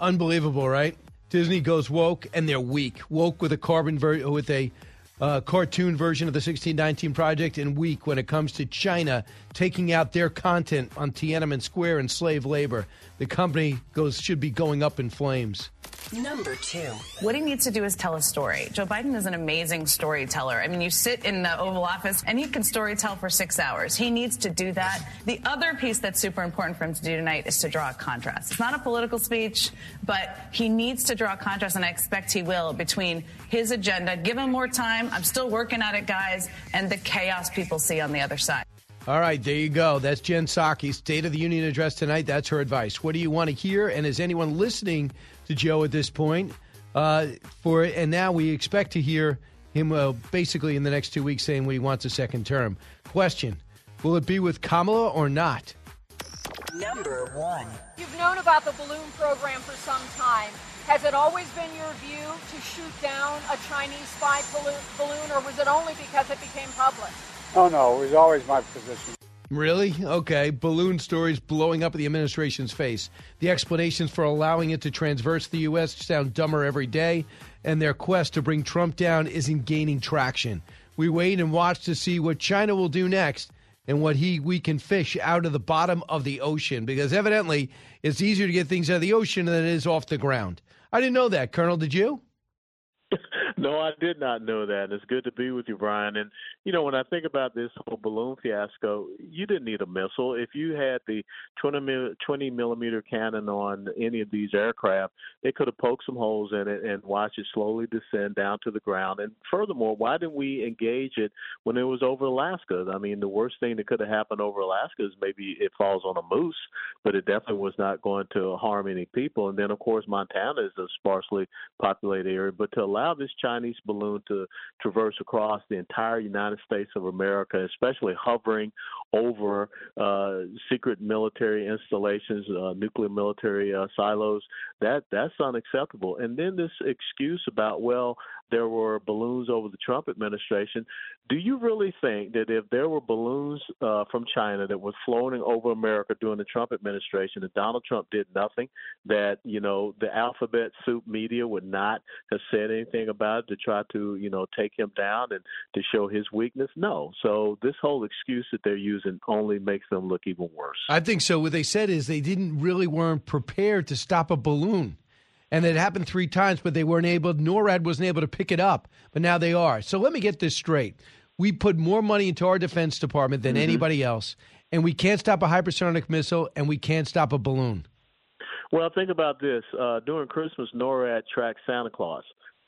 Unbelievable, right? Disney goes woke, and they're weak. Woke with a carbon ver- with a uh, cartoon version of the 1619 Project, and weak when it comes to China taking out their content on Tiananmen Square and slave labor. The company goes should be going up in flames. Number two. What he needs to do is tell a story. Joe Biden is an amazing storyteller. I mean, you sit in the Oval Office and he can storytell for six hours. He needs to do that. The other piece that's super important for him to do tonight is to draw a contrast. It's not a political speech, but he needs to draw a contrast, and I expect he will, between his agenda, give him more time, I'm still working at it, guys, and the chaos people see on the other side. All right, there you go. That's Jen Psaki, State of the Union address tonight. That's her advice. What do you want to hear? And is anyone listening to Joe at this point? Uh, for and now we expect to hear him uh, basically in the next two weeks saying what he wants a second term. Question: Will it be with Kamala or not? Number one. You've known about the balloon program for some time. Has it always been your view to shoot down a Chinese spy balloon, or was it only because it became public? Oh, no, it was always my position. Really? Okay. Balloon stories blowing up the administration's face. The explanations for allowing it to transverse the U.S. sound dumber every day, and their quest to bring Trump down isn't gaining traction. We wait and watch to see what China will do next and what he we can fish out of the bottom of the ocean because evidently it's easier to get things out of the ocean than it is off the ground. I didn't know that, Colonel. Did you? No, I did not know that. It's good to be with you, Brian. And you know, when I think about this whole balloon fiasco, you didn't need a missile. If you had the 20, 20 millimeter cannon on any of these aircraft, they could have poked some holes in it and watched it slowly descend down to the ground. And furthermore, why didn't we engage it when it was over Alaska? I mean, the worst thing that could have happened over Alaska is maybe it falls on a moose, but it definitely was not going to harm any people. And then, of course, Montana is a sparsely populated area. But to allow this Chinese balloon to traverse across the entire United States of America, especially hovering over uh, secret military installations, uh, nuclear military uh, silos. That that's unacceptable. And then this excuse about well, there were balloons over the Trump administration. Do you really think that if there were balloons uh, from China that were floating over America during the Trump administration, and Donald Trump did nothing, that you know the alphabet soup media would not have said anything about it to try to you know take him down and to show his weakness? No. So this whole excuse that they're using only makes them look even worse. I think so. What they said is they didn't really weren't prepared to stop a balloon and it happened three times, but they weren't able. NORAD wasn't able to pick it up, but now they are. So let me get this straight: we put more money into our Defense Department than mm-hmm. anybody else, and we can't stop a hypersonic missile, and we can't stop a balloon. Well, think about this: uh, during Christmas, NORAD tracks Santa Claus.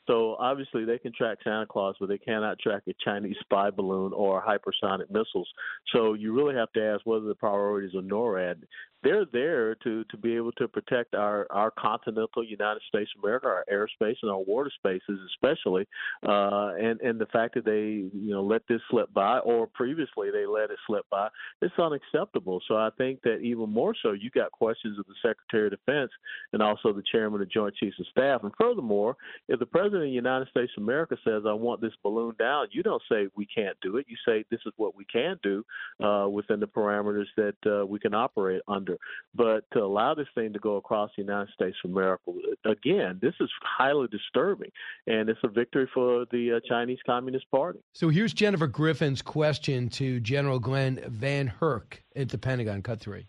So obviously they can track Santa Claus, but they cannot track a Chinese spy balloon or hypersonic missiles. So you really have to ask what are the priorities of NORAD they're there to to be able to protect our our continental United States of America, our airspace and our water spaces, especially. Uh, and and the fact that they you know let this slip by, or previously they let it slip by, it's unacceptable. So I think that even more so, you got questions of the Secretary of Defense and also the Chairman of Joint Chiefs of Staff. And furthermore, if the President of the United States of America says, "I want this balloon down," you don't say we can't do it. You say this is what we can do uh, within the parameters that uh, we can operate under. But to allow this thing to go across the United States of America, again, this is highly disturbing, and it's a victory for the uh, Chinese Communist Party. So here's Jennifer Griffin's question to General Glen VanHerck at the Pentagon. Cut three.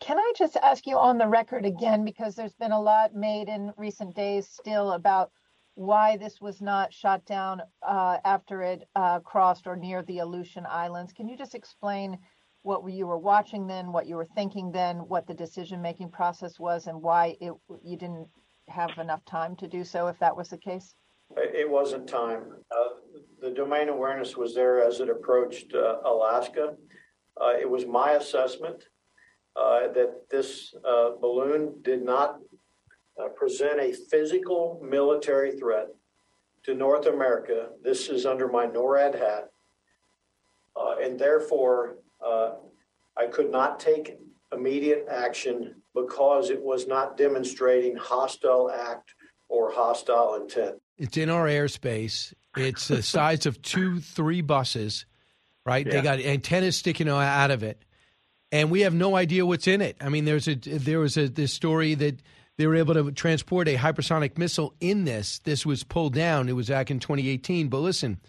Can I just ask you on the record again, because there's been a lot made in recent days still about why this was not shot down uh, after it uh, crossed or near the Aleutian Islands. Can you just explain what you were watching then, what you were thinking then, what the decision making process was, and why it, you didn't have enough time to do so if that was the case? It wasn't time. Uh, the domain awareness was there as it approached uh, Alaska. Uh, it was my assessment uh, that this uh, balloon did not uh, present a physical military threat to North America. This is under my NORAD hat. and therefore, uh, I could not take immediate action because it was not demonstrating hostile act or hostile intent. It's in our airspace. It's the size of two, three buses, right? Yeah. They got antennas sticking out of it, and we have no idea what's in it. I mean, there's a there was a this story that they were able to transport a hypersonic missile in this. This was pulled down. It was back in 2018. But listen,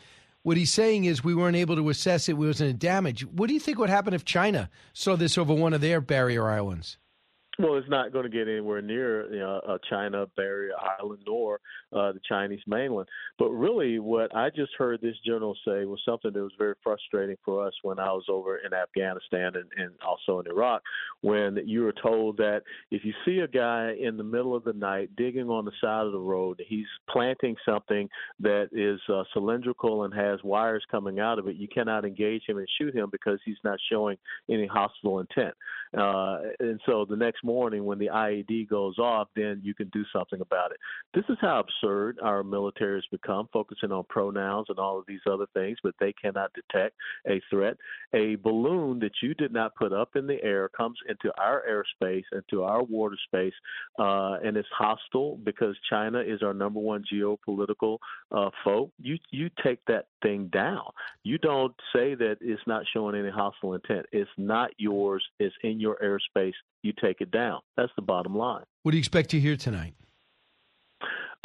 what he's saying is we weren't able to assess it. We wasn't damage. What do you think would happen if China saw this over one of their barrier islands? Well, it's not going to get anywhere near you know, uh, China, Barrier Island, nor uh, the Chinese mainland. But really, what I just heard this general say was something that was very frustrating for us when I was over in Afghanistan and, and also in Iraq, when you were told that if you see a guy in the middle of the night digging on the side of the road, he's planting something that is uh, cylindrical and has wires coming out of it, you cannot engage him and shoot him because he's not showing any hostile intent. Uh, and so the next morning, when the IED goes off, then you can do something about it. This is how absurd our military has become, focusing on pronouns and all of these other things, but they cannot detect a threat. A balloon that you did not put up in the air comes into our airspace, into our water space, uh, and it's hostile because China is our number one geopolitical uh, foe. You you take that thing down. You don't say that it's not showing any hostile intent. It's not yours. It's in your airspace. You take it down. That's the bottom line. What do you expect to hear tonight?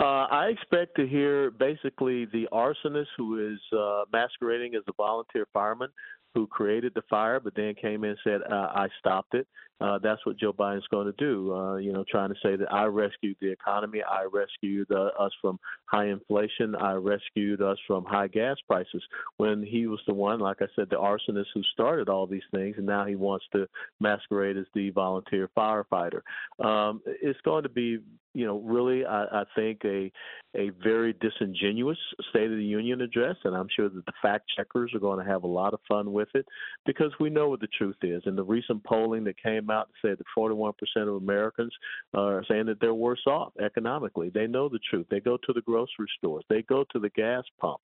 Uh, I expect to hear basically the arsonist who is uh, masquerading as a volunteer fireman who created the fire, but then came in and said, uh, I stopped it. Uh, that's what Joe Biden's going to do. Uh, you know, trying to say that I rescued the economy, I rescued uh, us from high inflation, I rescued us from high gas prices. When he was the one, like I said, the arsonist who started all these things, and now he wants to masquerade as the volunteer firefighter. Um, it's going to be, you know, really, I, I think a a very disingenuous State of the Union address, and I'm sure that the fact checkers are going to have a lot of fun with it because we know what the truth is. And the recent polling that came out said that 41% of Americans are saying that they're worse off economically. They know the truth. They go to the grocery stores. They go to the gas pump.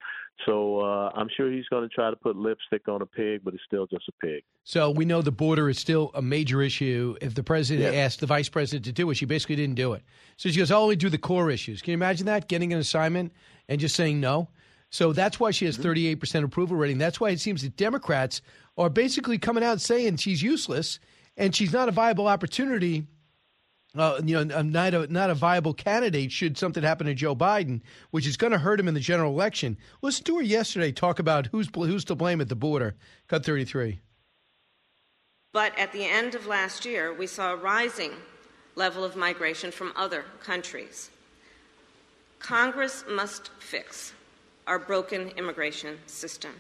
So uh, I'm sure he's going to try to put lipstick on a pig, but it's still just a pig. So we know the border is still a major issue. If the president asked the vice president to do it, she basically didn't do it. So she goes, I'll only do the core issues. Can you imagine that? Getting an assignment and just saying no? So that's why she has 38% Mm-hmm. approval rating. That's why it seems that Democrats are basically coming out saying she's useless and she's not a viable opportunity. Uh, you know, not a not a viable candidate should something happen to Joe Biden, which is going to hurt him in the general election. Listen to her yesterday talk about who's who's to blame at the border. Cut thirty three. But at the end of last year, we saw a rising level of migration from other countries. Congress must fix our broken immigration system,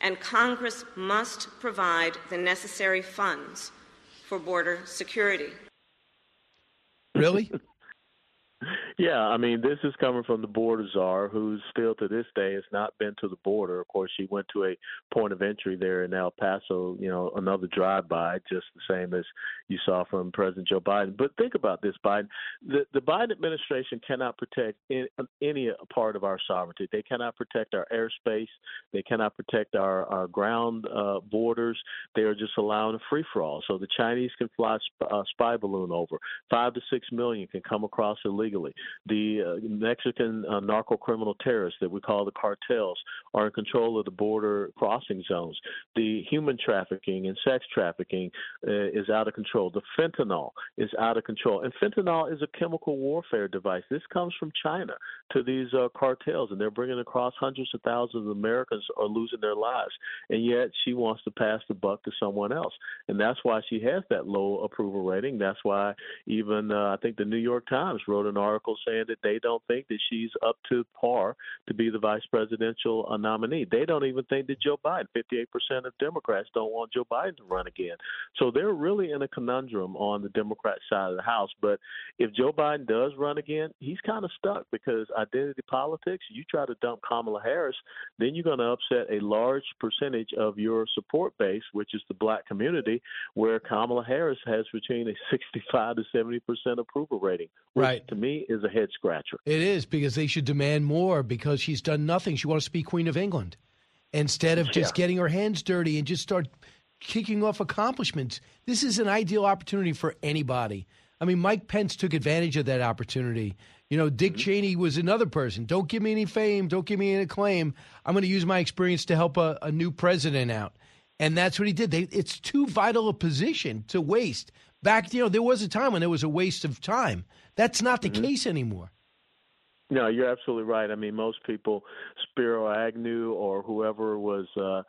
and Congress must provide the necessary funds for border security. Really? Yeah, I mean, this is coming from the border czar, who still to this day has not been to the border. Of course, she went to a point of entry there in El Paso, you know, another drive-by, just the same as you saw from President Joe Biden. But think about this, Biden. The, the Biden administration cannot protect in, any part of our sovereignty. They cannot protect our airspace. They cannot protect our, our ground uh, borders. They are just allowing a free-for-all. So the Chinese can fly sp- uh, spy balloon over. Five to six million can come across illegally. The uh, Mexican uh, narco criminal terrorists that we call the cartels are in control of the border crossing zones. The human trafficking and sex trafficking uh, is out of control. The fentanyl is out of control. And fentanyl is a chemical warfare device. This comes from China to these uh, cartels, and they're bringing across hundreds of thousands of Americans are losing their lives. And yet she wants to pass the buck to someone else. And that's why she has that low approval rating. That's why even uh, I think the New York Times wrote an article saying that they don't think that she's up to par to be the vice presidential uh, nominee. They don't even think that Joe Biden, 58% of Democrats don't want Joe Biden to run again. So they're really in a conundrum on the Democrat side of the House. But if Joe Biden does run again, he's kind of stuck because identity politics, you try to dump Kamala Harris, then you're going to upset a large percentage of your support base, which is the black community, where Kamala Harris has between a 65 to 70% approval rating, Right. to me is a head scratcher. It is because they should demand more because she's done nothing. She wants to be Queen of England instead of just Yeah. getting her hands dirty and just start kicking off accomplishments. This is an ideal opportunity for anybody. I mean, Mike Pence took advantage of that opportunity. You know, Dick mm-hmm. Cheney was another person. Don't give me any fame. Don't give me any acclaim. I'm going to use my experience to help a, a new president out. And that's what he did. They, it's too vital a position to waste. Back, you know, there was a time when it was a waste of time. That's not the case anymore. No, you're absolutely right. I mean, most people, Spiro Agnew or whoever was uh,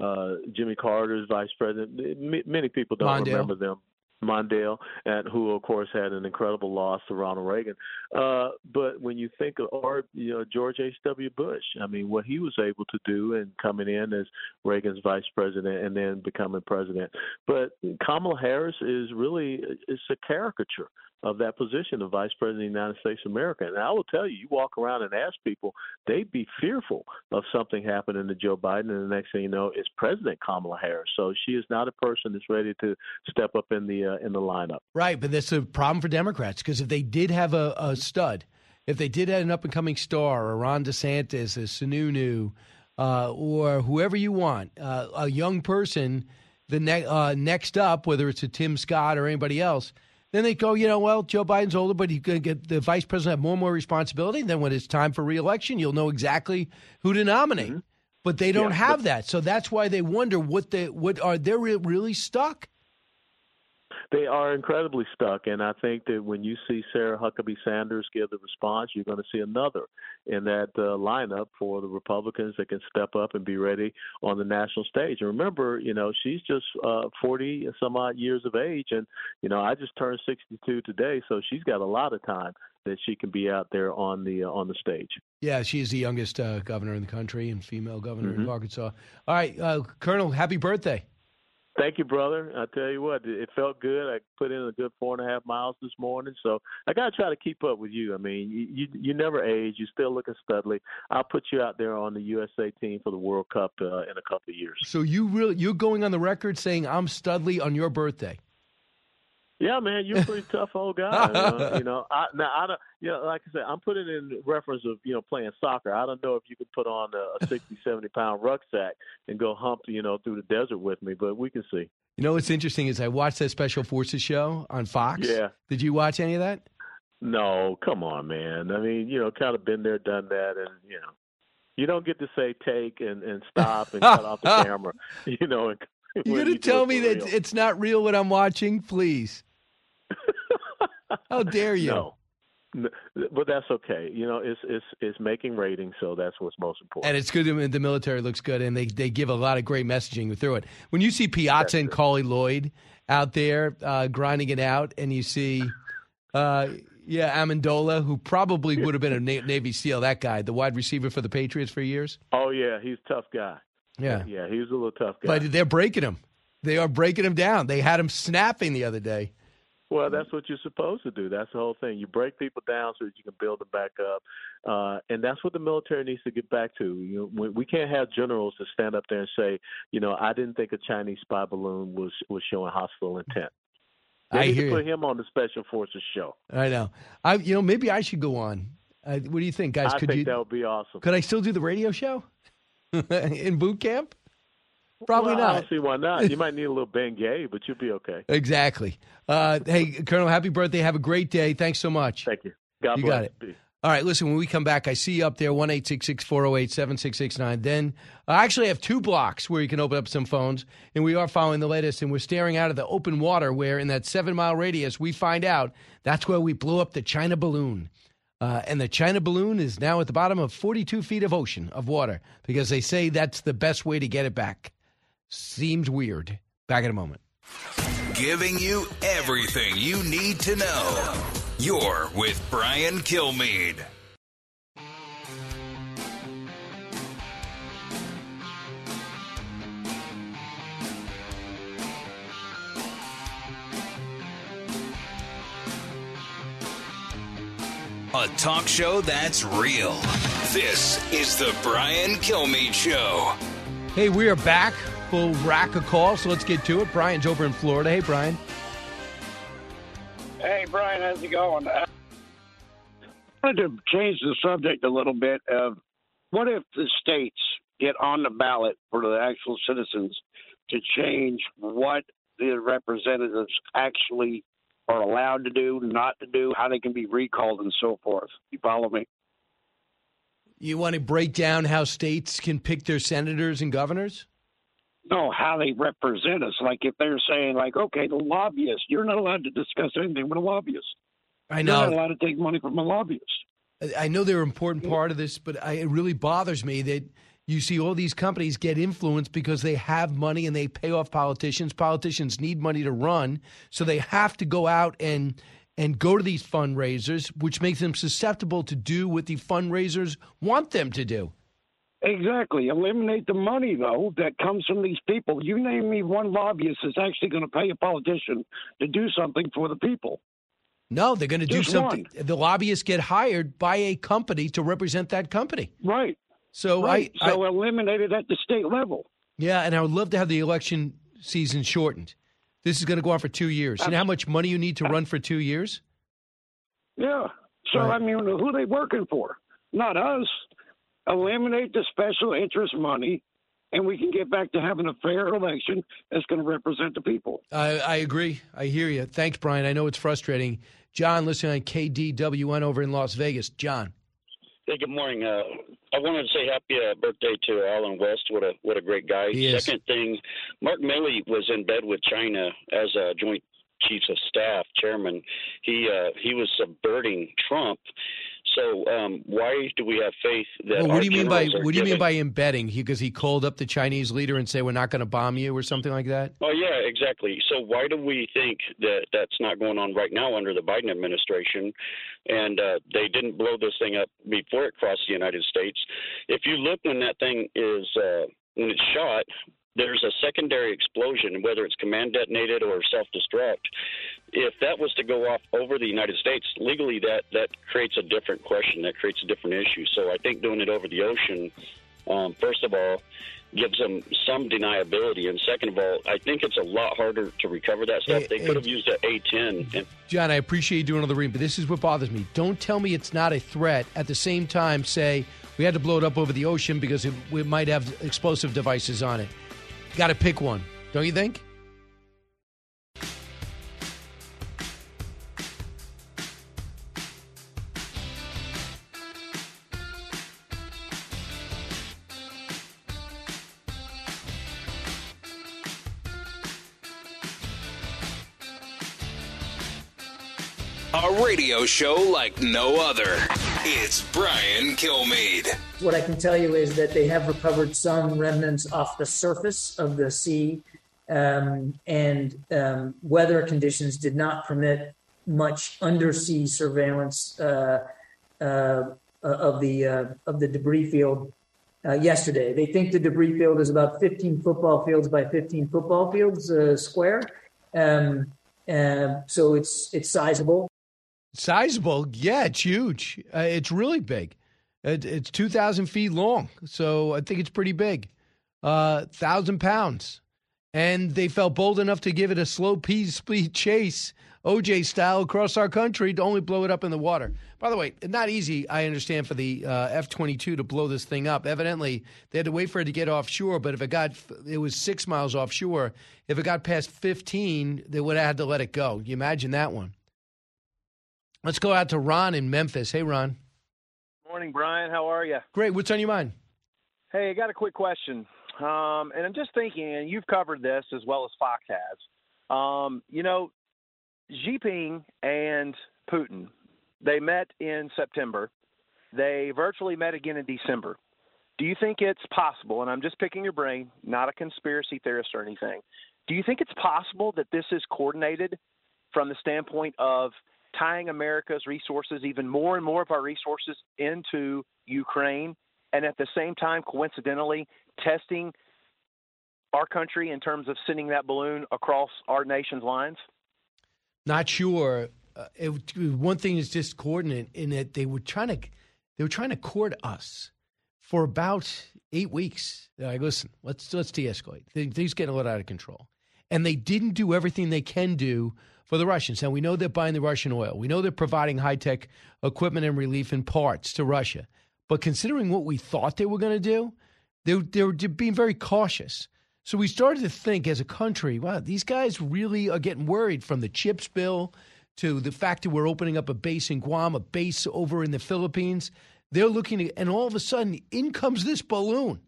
uh, Jimmy Carter's vice president, m- many people don't Mondale. remember them. Mondale, and who of course had an incredible loss to Ronald Reagan. Uh, but when you think of or you know George H. W. Bush, I mean, what he was able to do and coming in as Reagan's vice president and then becoming president. But Kamala Harris is really it's a caricature of that position of vice president of the United States of America. And I will tell you, you walk around and ask people, they'd be fearful of something happening to Joe Biden, and the next thing you know, it's President Kamala Harris. So she is not a person that's ready to step up in the uh, in the lineup. Right, but that's a problem for Democrats because if they did have a, a stud, if they did have an up and coming star, or Ron DeSantis, a Sununu, uh, or whoever you want, uh, a young person, the ne- uh, next up, whether it's a Tim Scott or anybody else, then they go, you know, well, Joe Biden's older, but he's going to get the vice president have more and more responsibility. Then when it's time for reelection, you'll know exactly who to nominate. Mm-hmm. But they don't yeah, have but- that, so that's why they wonder what they what are they really stuck they are incredibly stuck. And I think that when you see Sarah Huckabee Sanders give the response, you're going to see another in that uh, lineup for the Republicans that can step up and be ready on the national stage. And remember, you know, she's just uh, 40 some odd years of age. And, you know, I just turned 62 today, so she's got a lot of time that she can be out there on the uh, on the stage. Yeah, she's the youngest uh, governor in the country and female governor mm-hmm. in Arkansas. All right, uh, Colonel, happy birthday. Thank you, brother. I tell you what, it felt good. I put in a good four and a half miles this morning, so I got to try to keep up with you. I mean, you, you you never age. You still looking studly. I'll put you out there on the USA team for the World Cup uh, in a couple of years. So you really you're going on the record saying I'm studly on your birthday. Yeah, man, you're a pretty tough old guy. Uh, you know, I, now I don't. You know, like I said, I'm putting in reference of you know playing soccer. I don't know if you could put on a, a 60, 70 pound rucksack and go hump, you know, through the desert with me, but we can see. You know what's interesting is I watched that Special Forces show on Fox. Yeah. Did you watch any of that? No, come on, man. I mean, you know, kind of been there, done that, and you know, you don't get to say take and, and stop and cut off the camera. You know, and, you gonna tell me that it's not real what I'm watching, please? How dare you? No. But that's okay. You know, it's it's it's making ratings, so that's what's most important. And it's good. The military looks good, and they they give a lot of great messaging through it. When you see Piazza and Carli Lloyd out there uh, grinding it out, and you see, uh, yeah, Amendola, who probably would have been a Navy SEAL. That guy, the wide receiver for the Patriots for years. Oh yeah, he's a tough guy. Yeah, yeah, he was a little tough guy. But they're breaking him. They are breaking him down. They had him snapping the other day. Well, that's what you're supposed to do. That's the whole thing. You break people down so that you can build them back up, uh, and that's what the military needs to get back to. You know, we can't have generals to stand up there and say, you know, I didn't think a Chinese spy balloon was was showing hostile intent. They I need hear to put you. him on the special forces show. I know. I you know maybe I should go on. Uh, what do you think, guys? I could think you? that would be awesome. Could I still do the radio show in boot camp? Probably well, not. I don't see why not. You might need a little Bengay, but you'll be okay. Exactly. Uh, hey, Colonel, happy birthday. Have a great day. Thanks so much. Thank you. God you bless. got it. Peace. All right, listen, when we come back, I see you up there, 1 408 7669. Then I actually have two blocks where you can open up some phones, and we are following the latest, and we're staring out of the open water where, in that seven mile radius, we find out that's where we blew up the China balloon. Uh, and the China balloon is now at the bottom of 42 feet of ocean, of water, because they say that's the best way to get it back. Seems weird. Back in a moment. Giving you everything you need to know. You're with Brian Kilmeade. A talk show that's real. This is the Brian Kilmeade Show. Hey, we are back. Full rack of calls, so let's get to it. Brian's over in Florida. Hey, Brian. Hey, Brian, how's it going? Uh, I wanted to change the subject a little bit of what if the states get on the ballot for the actual citizens to change what the representatives actually are allowed to do, not to do, how they can be recalled, and so forth. You follow me? You want to break down how states can pick their senators and governors? No, how they represent us. Like if they're saying, like, okay, the lobbyist, you're not allowed to discuss anything with a lobbyist. I You're know. not allowed to take money from a lobbyist. I know they're an important part of this, but I, it really bothers me that you see all these companies get influenced because they have money and they pay off politicians. Politicians need money to run, so they have to go out and and go to these fundraisers, which makes them susceptible to do what the fundraisers want them to do. Exactly. Eliminate the money, though, that comes from these people. You name me one lobbyist that's actually going to pay a politician to do something for the people. No, they're going to do Just something. The lobbyists get hired by a company to represent that company. Right. So right. I, so I eliminate it at the state level. yeah, and I would love to have the election season shortened. This is going to go on for two years. You know how much money you need to run for two years? Yeah. So Right. I mean, who are they working for? Not us. Eliminate the special interest money, and we can get back to having a fair election that's going to represent the people. I, I agree. I hear you. Thanks, Brian. I know it's frustrating. John, listening on KDWN over in Las Vegas. John. Hey, good morning. Uh, I wanted to say happy uh, birthday to Allen West. What a what a great guy. Second thing, Mark Milley was in bed with China as a Joint Chiefs of Staff chairman. He uh, he was subverting Trump. So um, why do we have faith that? Well, what do you mean by what do you mean by embedding? Because he called up the Chinese leader and say we're not going to bomb you or something like that. Oh yeah, exactly. So why do we think that that's not going on right now under the Biden administration? And uh, they didn't blow this thing up before it crossed the United States. If you look when that thing is uh, when it's shot, there's a secondary explosion, whether it's command detonated or self-destruct. If that was to go off over the United States legally, that that creates a different question. That creates a different issue. So I think doing it over the ocean, um, first of all, gives them some deniability, and second of all, I think it's a lot harder to recover that stuff. They could have used an A10 and John, I appreciate you doing all the reading, but this is what bothers me. Don't tell me it's not a threat. At the same time, say we had to blow it up over the ocean because it, we might have explosive devices on it. Got to pick one, don't you think? A radio show like no other. It's Brian Kilmeade. What I can tell you is that they have recovered some remnants off the surface of the sea, um, and um, weather conditions did not permit much undersea surveillance uh, uh, of the uh, of the debris field uh, yesterday. They think the debris field is about 15 football fields by 15 football fields uh, square, um, uh, so it's it's sizable. Sizable, yeah, it's huge. Uh, it's really big. It, it's two thousand feet long, so I think it's pretty big. Uh, thousand pounds, and they felt bold enough to give it a slow pea speed chase, OJ style, across our country to only blow it up in the water. By the way, not easy. I understand for the uh, F twenty two to blow this thing up. Evidently, they had to wait for it to get offshore. But if it got, it was six miles offshore. If it got past fifteen, they would have had to let it go. You imagine that one. Let's go out to Ron in Memphis. Hey, Ron. Morning, Brian. How are you? Great. What's on your mind? Hey, I got a quick question. Um, and I'm just thinking, and you've covered this as well as Fox has. Um, you know, Xi Jinping and Putin, they met in September. They virtually met again in December. Do you think it's possible, and I'm just picking your brain, not a conspiracy theorist or anything, do you think it's possible that this is coordinated from the standpoint of tying America's resources, even more and more of our resources, into Ukraine, and at the same time, coincidentally, testing our country in terms of sending that balloon across our nation's lines? Not sure. Uh, it, one thing is just coordinate in that they were trying to they were trying to court us for about eight weeks. They're like, listen, let's let's de-escalate. Things getting a little out of control, and they didn't do everything they can do for the Russians. Now we know they're buying the Russian oil. We know they're providing high tech equipment and relief and parts to Russia. But considering what we thought they were going to do, they they were being very cautious. So we started to think as a country, wow, these guys really are getting worried from the chips bill to the fact that we're opening up a base in Guam, a base over in the Philippines. They're looking at, and all of a sudden, in comes this balloon.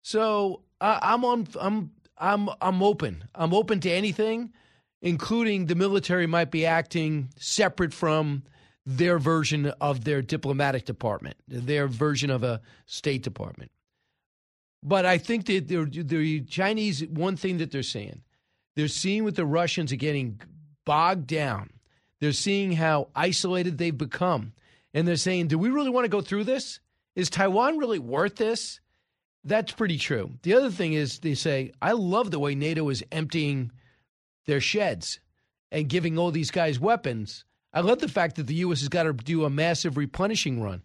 So uh, I'm on. I'm I'm I'm open. I'm open to anything, including the military might be acting separate from their version of their diplomatic department, their version of a State Department. But I think that the Chinese, one thing that they're saying, they're seeing what the Russians are getting bogged down. They're seeing how isolated they've become. And they're saying, do we really want to go through this? Is Taiwan really worth this? That's pretty true. The other thing is, they say, I love the way NATO is emptying their sheds and giving all these guys weapons. I love the fact that the U.S. has got to do a massive replenishing run.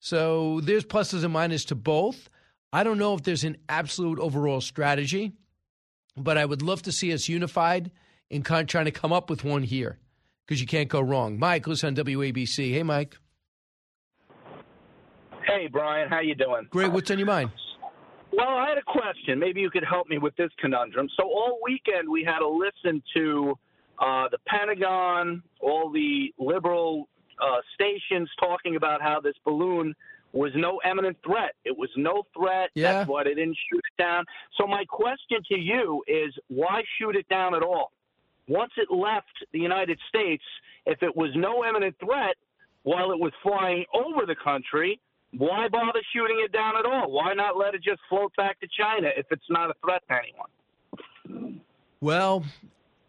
So there's pluses and minuses to both. I don't know if there's an absolute overall strategy, but I would love to see us unified in kind of trying to come up with one here because you can't go wrong. Mike, listen on WABC. Hey, Mike. Hey, Brian. How you doing? Great. What's on your mind? Well, I had a question. Maybe you could help me with this conundrum. So all weekend we had to listen to uh, the Pentagon, all the liberal uh, stations talking about how this balloon was no imminent threat. It was no threat. Yeah. That's why they didn't shoot it down. So my question to you is, why shoot it down at all? Once it left the United States, if it was no imminent threat while it was flying over the country, why bother shooting it down at all? Why not let it just float back to China if it's not a threat to anyone? Well,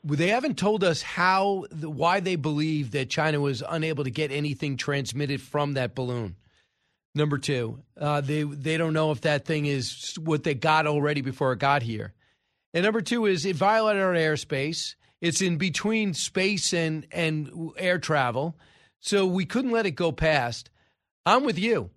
they haven't told us how, why they believe that China was unable to get anything transmitted from that balloon. Number two, uh, they they don't know if that thing is what they got already before it got here. And number two is it violated our airspace. It's in between space and and air travel, so we couldn't let it go past. I'm with you.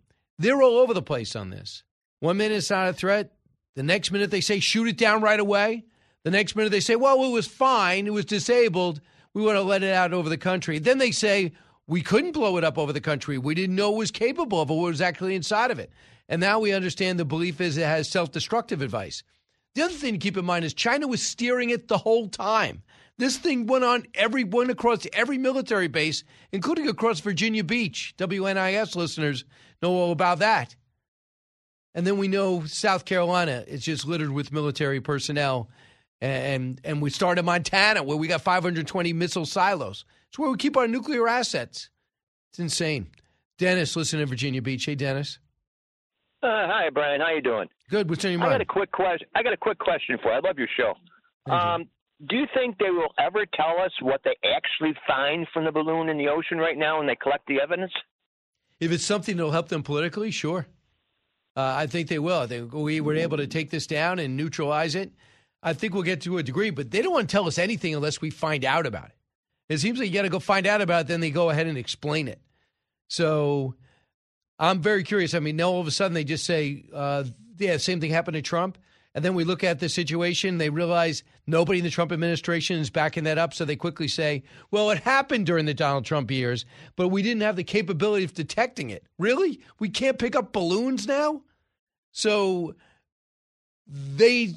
They're all over the place on this. One minute it's not a threat. The next minute they say shoot it down right away. The next minute they say, well, it was fine. It was disabled. We want to let it out over the country. Then they say, we couldn't blow it up over the country. We didn't know it was capable of it, what was actually inside of it. And now we understand the belief is it has self destructive advice. The other thing to keep in mind is China was steering it the whole time. This thing went on every went across every military base, including across Virginia Beach. WNIS listeners know all about that. And then we know South Carolina is just littered with military personnel. And, and we start in Montana where we got 520 missile silos. It's where we keep our nuclear assets. It's insane. Dennis, listen in Virginia Beach. Hey, Dennis. Uh, hi, Brian. How you doing? Good. What's on your mind? I got a quick question. I got a quick question for you. I love your show. Um, do you think they will ever tell us what they actually find from the balloon in the ocean right now when they collect the evidence? If it's something that'll help them politically, sure. Uh, I think they will. I think we were able to take this down and neutralize it. I think we'll get to a degree, but they don't want to tell us anything unless we find out about it. It seems like you got to go find out about it, then they go ahead and explain it. So I'm very curious. I mean, now all of a sudden they just say, uh, yeah, same thing happened to Trump. And then we look at the situation, they realize nobody in the Trump administration is backing that up. So they quickly say, well, it happened during the Donald Trump years, but we didn't have the capability of detecting it. Really? We can't pick up balloons now? So they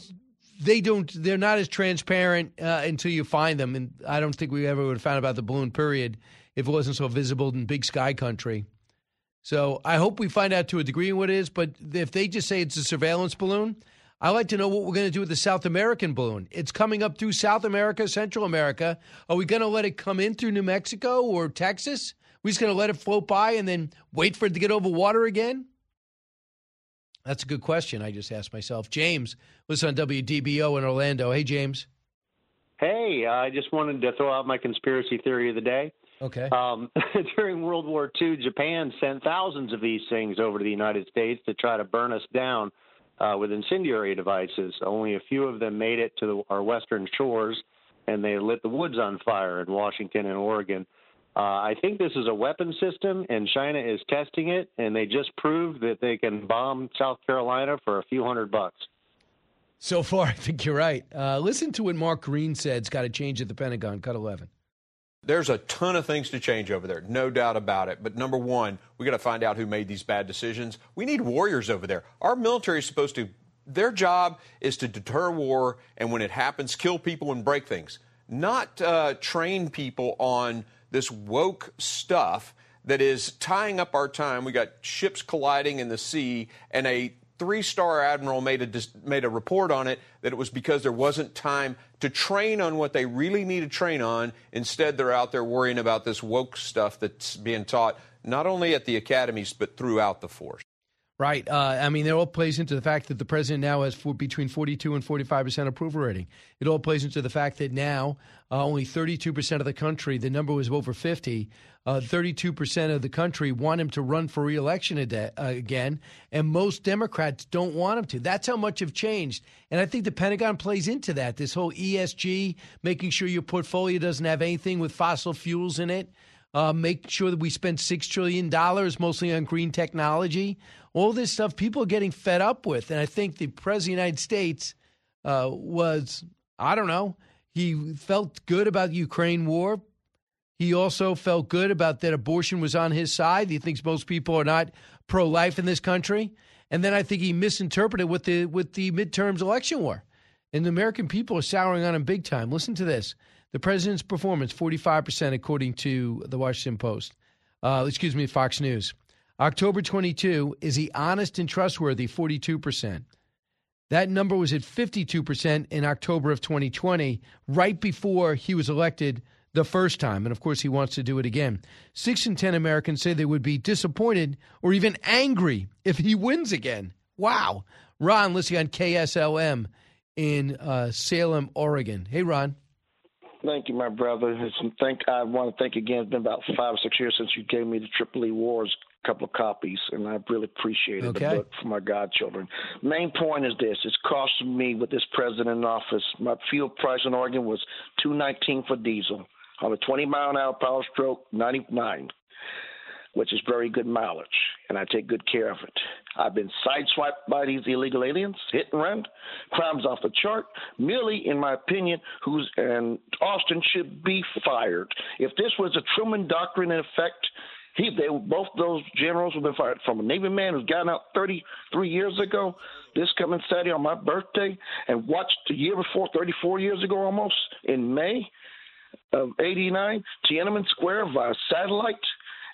they don't they're not as transparent uh, until you find them and i don't think we ever would have found about the balloon period if it wasn't so visible in big sky country so i hope we find out to a degree what it is but if they just say it's a surveillance balloon i like to know what we're going to do with the south american balloon it's coming up through south america central america are we going to let it come in through new mexico or texas we're just going to let it float by and then wait for it to get over water again that's a good question. I just asked myself. James was on WDBO in Orlando. Hey, James. Hey, I just wanted to throw out my conspiracy theory of the day. Okay. Um, during World War II, Japan sent thousands of these things over to the United States to try to burn us down uh, with incendiary devices. Only a few of them made it to the, our western shores, and they lit the woods on fire in Washington and Oregon. Uh, I think this is a weapon system, and China is testing it, and they just proved that they can bomb South Carolina for a few hundred bucks. So far, I think you're right. Uh, listen to what Mark Green said. It's got to change at the Pentagon. Cut 11. There's a ton of things to change over there, no doubt about it. But number one, we got to find out who made these bad decisions. We need warriors over there. Our military is supposed to, their job is to deter war, and when it happens, kill people and break things, not uh, train people on this woke stuff that is tying up our time. We got ships colliding in the sea, and a three-star admiral made a made a report on it that it was because there wasn't time to train on what they really need to train on. Instead, they're out there worrying about this woke stuff that's being taught not only at the academies but throughout the force. Right. Uh, I mean, it all plays into the fact that the president now has for, between 42 and 45 percent approval rating. It all plays into the fact that now uh, only 32 percent of the country, the number was over 50, uh, 32 percent of the country want him to run for reelection uh, again, and most Democrats don't want him to. That's how much have changed. And I think the Pentagon plays into that. This whole ESG, making sure your portfolio doesn't have anything with fossil fuels in it. Uh, make sure that we spend $6 trillion mostly on green technology. All this stuff people are getting fed up with. And I think the President of the United States uh, was, I don't know, he felt good about the Ukraine war. He also felt good about that abortion was on his side. He thinks most people are not pro life in this country. And then I think he misinterpreted with the with the midterms election war. And the American people are souring on him big time. Listen to this. The president's performance, 45%, according to the Washington Post. Uh, excuse me, Fox News. October 22, is he honest and trustworthy? 42%. That number was at 52% in October of 2020, right before he was elected the first time. And of course, he wants to do it again. Six in 10 Americans say they would be disappointed or even angry if he wins again. Wow. Ron, listening on KSLM in uh, Salem, Oregon. Hey, Ron. Thank you, my brother. And thank I want to thank again. It's been about five or six years since you gave me the Triple Tripoli Wars couple of copies, and I really appreciated okay. the book for my godchildren. Main point is this: it's costing me with this president in office. My fuel price in Oregon was two nineteen for diesel on a twenty mile an hour power stroke, ninety nine which is very good mileage, and I take good care of it. I've been sideswiped by these illegal aliens, hit and run, crimes off the chart. Milley, in my opinion, who's and Austin should be fired. If this was a Truman doctrine in effect, he they both those generals would have been fired. From a Navy man who's gotten out 33 years ago, this coming Saturday on my birthday, and watched the year before, 34 years ago almost, in May of '89, Tiananmen Square via satellite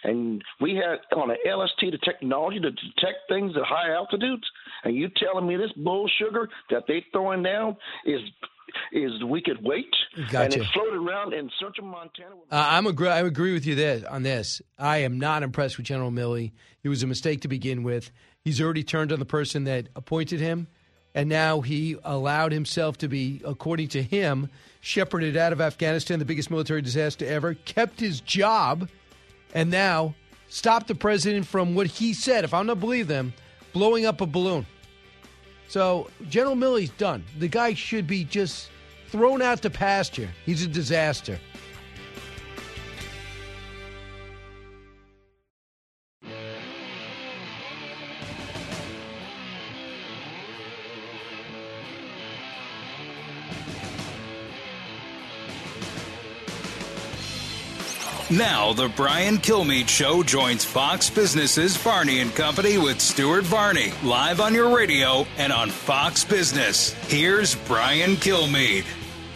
and we had on an LST the technology to detect things at high altitudes, and you telling me this bull sugar that they throwing down is is we could wait gotcha. and it floated around in central Montana. Uh, I'm agree. I agree with you there on this. I am not impressed with General Milley. It was a mistake to begin with. He's already turned on the person that appointed him, and now he allowed himself to be, according to him, shepherded out of Afghanistan, the biggest military disaster ever. Kept his job and now stop the president from what he said, if I'm not believe them, blowing up a balloon. So General Milley's done. The guy should be just thrown out to pasture. He's a disaster. Now, the Brian Kilmeade Show joins Fox Business's Varney and Company with Stuart Varney, live on your radio and on Fox Business. Here's Brian Kilmeade.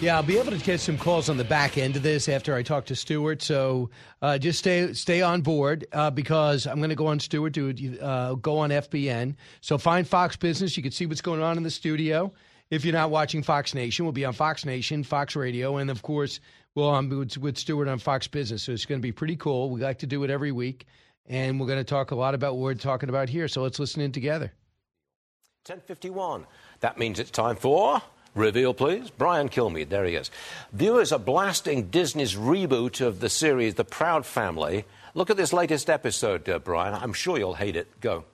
Yeah, I'll be able to get some calls on the back end of this after I talk to Stuart. So uh, just stay stay on board uh, because I'm going to go on Stuart to uh, go on FBN. So find Fox Business. You can see what's going on in the studio. If you're not watching Fox Nation, we'll be on Fox Nation, Fox Radio, and of course well, I'm with, with Stuart on Fox Business, so it's going to be pretty cool. We like to do it every week, and we're going to talk a lot about what we're talking about here. So let's listen in together. 1051. That means it's time for. Reveal, please. Brian Kilmeade, there he is. Viewers are blasting Disney's reboot of the series The Proud Family. Look at this latest episode, uh, Brian. I'm sure you'll hate it. Go.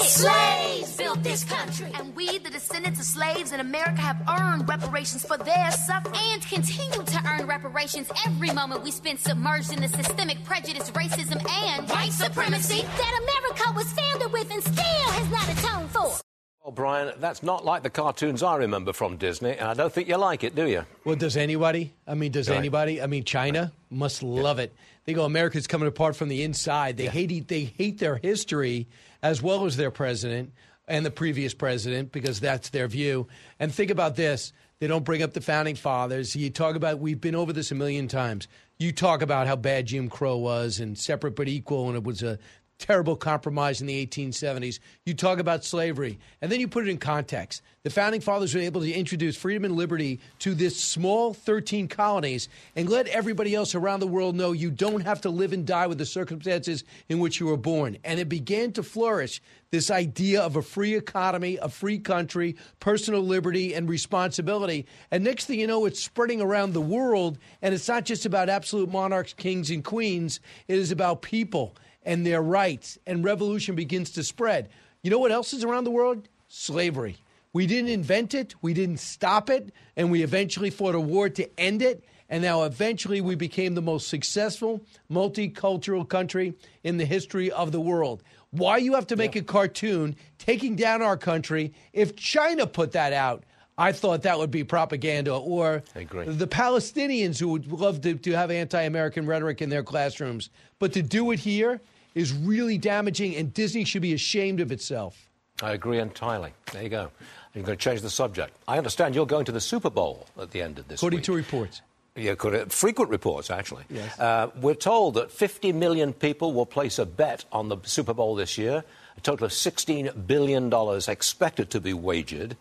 Slaves built this country. And we, the descendants of slaves in America, have earned reparations for their suffering. And continue to earn reparations every moment we spend submerged in the systemic prejudice, racism, and white supremacy that America was founded with and still has not atoned for. Well, Brian, that's not like the cartoons I remember from Disney, and I don't think you like it, do you? Well, does anybody? I mean, does right. anybody? I mean, China must love yeah. it. They go, America's coming apart from the inside. They yeah. hate they hate their history as well as their president and the previous president because that's their view. And think about this they don't bring up the founding fathers. You talk about, we've been over this a million times. You talk about how bad Jim Crow was and separate but equal, and it was a terrible compromise in the 1870s. You talk about slavery, and then you put it in context. The founding fathers were able to introduce freedom and liberty to this small 13 colonies and let everybody else around the world know you don't have to live and die with the circumstances in which you were born. And it began to flourish this idea of a free economy, a free country, personal liberty, and responsibility. And next thing you know, it's spreading around the world. And it's not just about absolute monarchs, kings, and queens, it is about people and their rights, and revolution begins to spread. You know what else is around the world? Slavery. We didn't invent it, we didn't stop it, and we eventually fought a war to end it. And now, eventually, we became the most successful multicultural country in the history of the world. Why you have to make yeah. a cartoon taking down our country? If China put that out, I thought that would be propaganda. Or the Palestinians who would love to, to have anti American rhetoric in their classrooms. But to do it here, is really damaging, and Disney should be ashamed of itself. I agree entirely. There you go. You're going to change the subject. I understand you're going to the Super Bowl at the end of this According week. to reports. Yeah, frequent reports, actually. Yes. Uh, we're told that 50 million people will place a bet on the Super Bowl this year. A total of $16 billion expected to be wagered.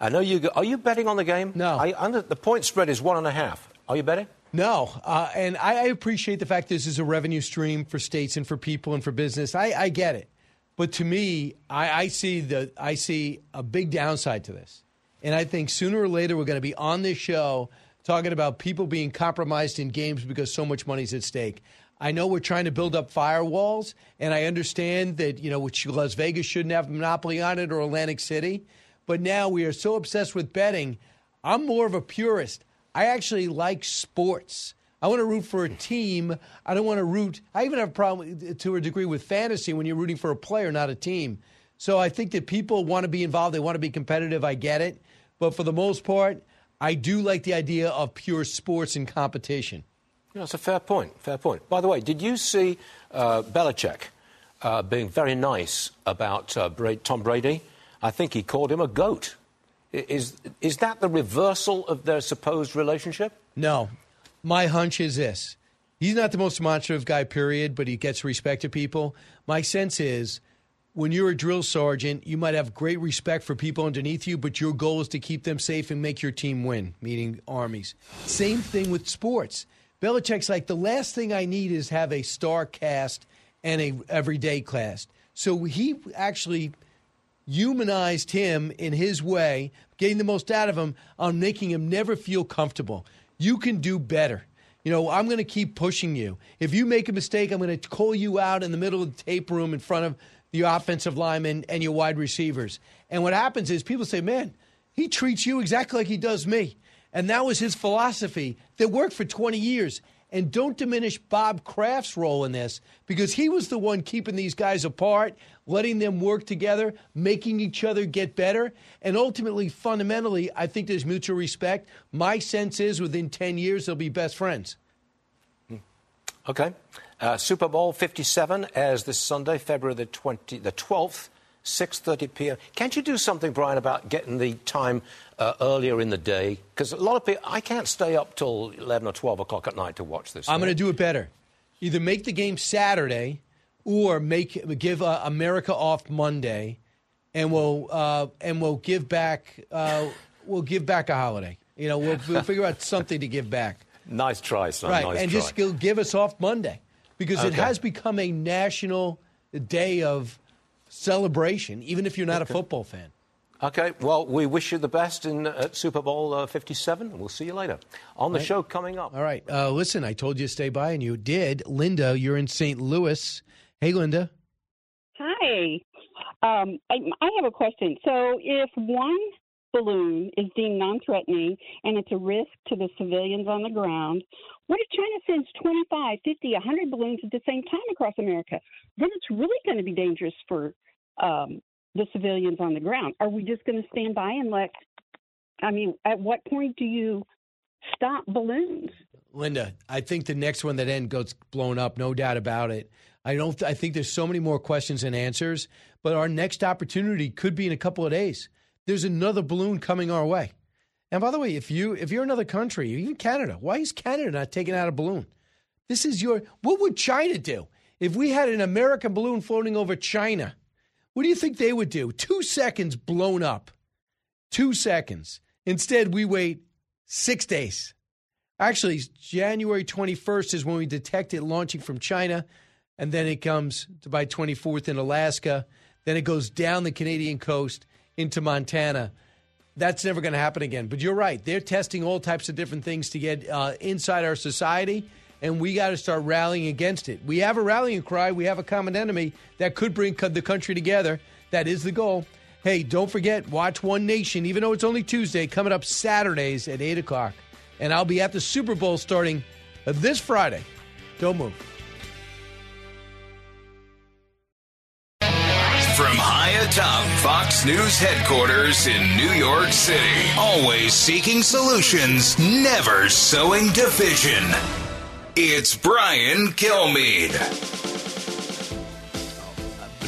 I know you. Go, are you betting on the game? No. I, under, the point spread is one and a half. Are you betting? No, uh, and I, I, appreciate the fact this is a revenue stream for states and for people and for business. I, I get it, but to me, I, I, see the I see a big downside to this, and I think sooner or later we're going to be on this show talking about people being compromised in games because so much money's at stake. I know we're trying to build up firewalls, and I understand that you know which Las Vegas shouldn't have a monopoly on it or Atlantic City, but now we are so obsessed with betting. I'm more of a purist. I actually like sports. I want to root for a team. I don't want to root. I even have a problem to a degree with fantasy when you're rooting for a player, not a team. So I think that people want to be involved. They want to be competitive. I get it. But for the most part, I do like the idea of pure sports and competition. That's a fair point. Fair point. By the way, did you see uh, Belichick uh, being very nice about uh, Tom Brady? I think he called him a goat. Is, is that the reversal of their supposed relationship? No. My hunch is this. He's not the most demonstrative guy, period, but he gets respect to people. My sense is when you're a drill sergeant, you might have great respect for people underneath you, but your goal is to keep them safe and make your team win, meaning armies. Same thing with sports. Belichick's like, the last thing I need is have a star cast and a everyday cast. So he actually – humanized him in his way, getting the most out of him on making him never feel comfortable. You can do better. You know, I'm going to keep pushing you. If you make a mistake, I'm going to call you out in the middle of the tape room in front of the offensive linemen and your wide receivers. And what happens is people say, man, he treats you exactly like he does me. And that was his philosophy that worked for 20 years. And don't diminish Bob Kraft's role in this because he was the one keeping these guys apart, letting them work together, making each other get better. And ultimately, fundamentally, I think there's mutual respect. My sense is within 10 years, they'll be best friends. Okay. Uh, Super Bowl 57 as this Sunday, February the 20, the 12th. 6:30 p.m. Can't you do something, Brian, about getting the time uh, earlier in the day? Because a lot of people, I can't stay up till 11 or 12 o'clock at night to watch this. I'm going to do it better. Either make the game Saturday, or make give uh, America off Monday, and we'll uh, and we'll give back uh, we'll give back a holiday. You know, we'll, we'll figure out something to give back. Nice try, son. Right, nice and try. just give us off Monday because okay. it has become a national day of celebration, even if you're not okay. a football fan. Okay, well, we wish you the best in uh, Super Bowl uh, 57. We'll see you later. On the right. show coming up. All right. Uh, listen, I told you to stay by, and you did. Linda, you're in St. Louis. Hey, Linda. Hi. Um, I, I have a question. So, if one balloon is deemed non threatening and it's a risk to the civilians on the ground, what if China sends 25, 50, 100 balloons at the same time across America? Then it's really going to be dangerous for um, the civilians on the ground. Are we just going to stand by and let? I mean, at what point do you stop balloons? Linda, I think the next one that end gets blown up, no doubt about it. I don't. I think there's so many more questions and answers, but our next opportunity could be in a couple of days. There's another balloon coming our way. And by the way, if you if you're another country, even Canada, why is Canada not taking out a balloon? This is your what would China do? If we had an American balloon floating over China, what do you think they would do? Two seconds blown up. Two seconds. Instead, we wait six days. Actually, January 21st is when we detect it launching from China, and then it comes by 24th in Alaska. Then it goes down the Canadian coast into Montana. That's never going to happen again. But you're right. They're testing all types of different things to get uh, inside our society, and we got to start rallying against it. We have a rallying cry. We have a common enemy that could bring the country together. That is the goal. Hey, don't forget, watch One Nation, even though it's only Tuesday, coming up Saturdays at 8 o'clock. And I'll be at the Super Bowl starting this Friday. Don't move. From high atop Fox News headquarters in New York City, always seeking solutions, never sowing division. It's Brian Kilmeade.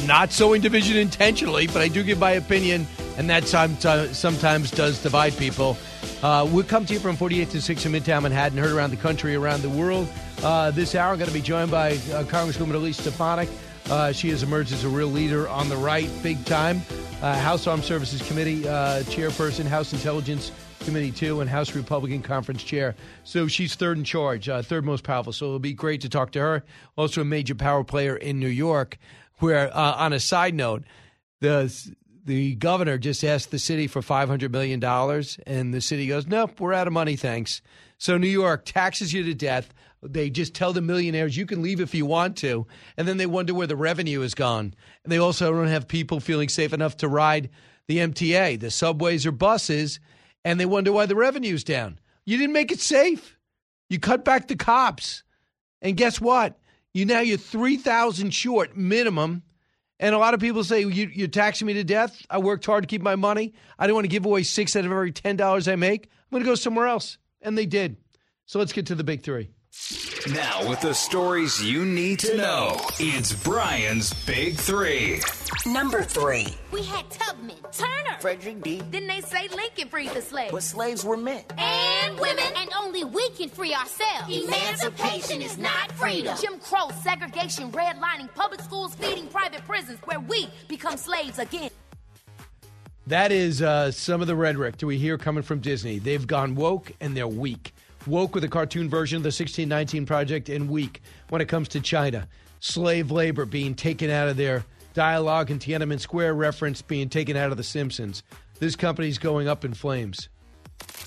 Not sowing division intentionally, but I do give my opinion, and that sometimes does divide people. Uh, we'll come to you from 48 to 6 in Midtown Manhattan, heard around the country, around the world. Uh, this hour, I'm going to be joined by uh, Congresswoman Elise Stefanik. Uh, she has emerged as a real leader on the right, big time. Uh, House Armed Services Committee uh, chairperson, House Intelligence Committee too, and House Republican Conference chair. So she's third in charge, uh, third most powerful. So it'll be great to talk to her. Also, a major power player in New York. Where, uh, on a side note, the the governor just asked the city for five hundred million dollars, and the city goes, "Nope, we're out of money, thanks." So New York taxes you to death they just tell the millionaires you can leave if you want to, and then they wonder where the revenue is gone. And they also don't have people feeling safe enough to ride the MTA, the subways or buses, and they wonder why the revenue's down. You didn't make it safe. You cut back the cops. And guess what? You now you're 3,000 short minimum. And a lot of people say, you, are taxing me to death. I worked hard to keep my money. I don't want to give away six out of every $10 I make. I'm going to go somewhere else. And they did. So let's get to the big three. Now, with the stories you need to know, it's Brian's Big Three. Number three. We had Tubman, Turner, Frederick D. Then they say Lincoln freed the slaves. But slaves were men. And women. And only we can free ourselves. Emancipation is not freedom. Jim Crow, segregation, redlining, public schools feeding private prisons where we become slaves again. That is uh, some of the rhetoric do we hear coming from Disney. They've gone woke and they're weak woke with a cartoon version of the 1619 Project, and weak when it comes to China. Slave labor being taken out of their dialogue and Tiananmen Square reference being taken out of The Simpsons. This company's going up in flames.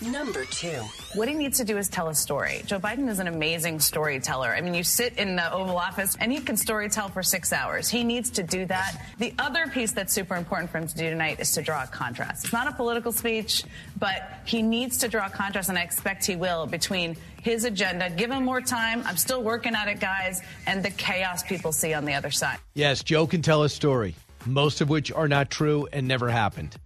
Number two. What he needs to do is tell a story. Joe Biden is an amazing storyteller. I mean, you sit in the Oval Office and he can storytell for six hours. He needs to do that. The other piece that's super important for him to do tonight is to draw a contrast. It's not a political speech, but he needs to draw a contrast, and I expect he will, between his agenda, give him more time, I'm still working at it, guys, and the chaos people see on the other side. Yes, Joe can tell a story, most of which are not true and never happened.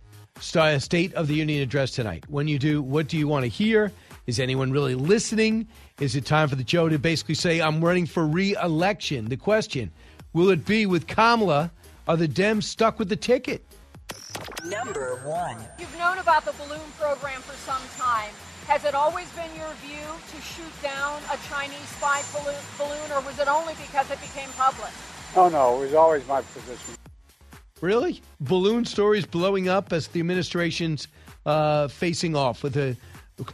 Uh, State of the Union address tonight. When you do, what do you want to hear? Is anyone really listening? Is it time for the Joe to basically say, I'm running for re election? The question will it be with Kamala? Are the Dems stuck with the ticket? Number one. You've known about the balloon program for some time. Has it always been your view to shoot down a Chinese spy balloon, or was it only because it became public? Oh, no, it was always my position. Really? Balloon stories blowing up as the administration's uh, facing off with a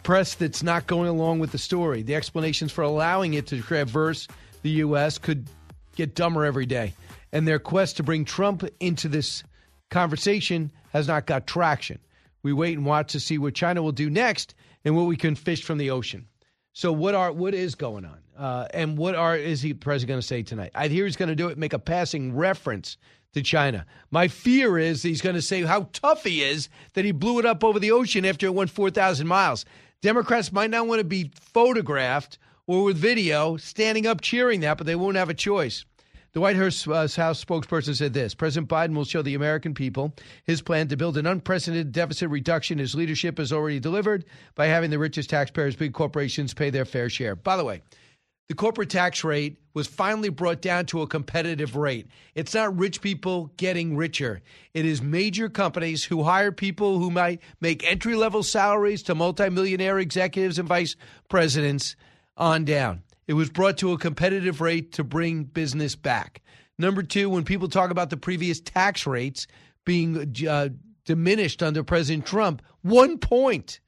press that's not going along with the story. The explanations for allowing it to traverse the U.S. could get dumber every day. And their quest to bring Trump into this conversation has not got traction. We wait and watch to see what China will do next and what we can fish from the ocean. So what are what is going on, uh, and what are is he president going to say tonight? I hear he's going to do it, make a passing reference to China. My fear is he's going to say how tough he is that he blew it up over the ocean after it went 4,000 miles. Democrats might not want to be photographed or with video standing up cheering that, but they won't have a choice. The White House, uh, House spokesperson said this President Biden will show the American people his plan to build an unprecedented deficit reduction his leadership has already delivered by having the richest taxpayers, big corporations, pay their fair share. By the way, the corporate tax rate was finally brought down to a competitive rate. It's not rich people getting richer. It is major companies who hire people who might make entry level salaries to multimillionaire executives and vice presidents on down. It was brought to a competitive rate to bring business back. Number two, when people talk about the previous tax rates being uh, diminished under President Trump, one point.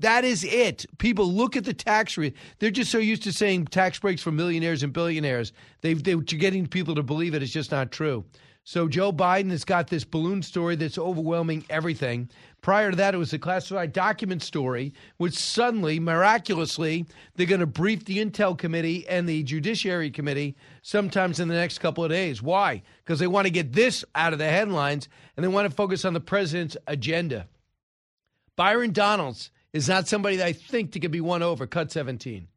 That is it. People look at the tax rate. They're just so used to saying tax breaks for millionaires and billionaires. They've, they're getting people to believe it. It's just not true. So Joe Biden has got this balloon story that's overwhelming everything. Prior to that, it was a classified document story, which suddenly, miraculously, they're going to brief the Intel Committee and the Judiciary Committee sometimes in the next couple of days. Why? Because they want to get this out of the headlines and they want to focus on the president's agenda. Byron Donalds is not somebody that I think that can be won over. Cut 17.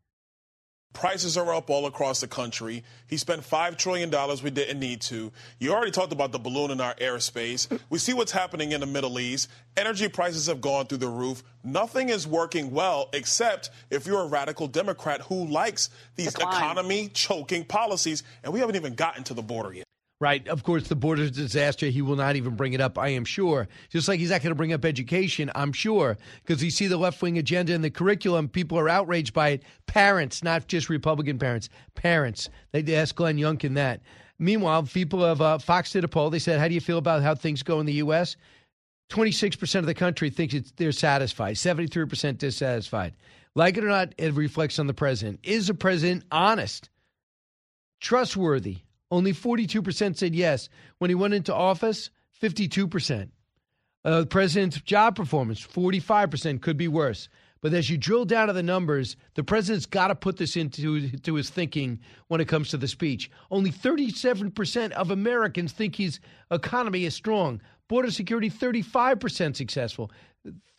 Prices are up all across the country. He spent $5 trillion we didn't need to. You already talked about the balloon in our airspace. We see what's happening in the Middle East. Energy prices have gone through the roof. Nothing is working well except if you're a radical Democrat who likes these economy choking policies. And we haven't even gotten to the border yet. Right. Of course, the border disaster, he will not even bring it up, I am sure. Just like he's not going to bring up education, I'm sure, because you see the left wing agenda in the curriculum. People are outraged by it. Parents, not just Republican parents, parents. They asked Glenn Youngkin that. Meanwhile, people of uh, Fox did a poll. They said, How do you feel about how things go in the U.S.? 26% of the country thinks they're satisfied, 73% dissatisfied. Like it or not, it reflects on the president. Is the president honest, trustworthy? Only 42% said yes. When he went into office, 52%. Uh, the president's job performance, 45%, could be worse. But as you drill down to the numbers, the president's got to put this into to his thinking when it comes to the speech. Only 37% of Americans think his economy is strong. Border security, 35% successful.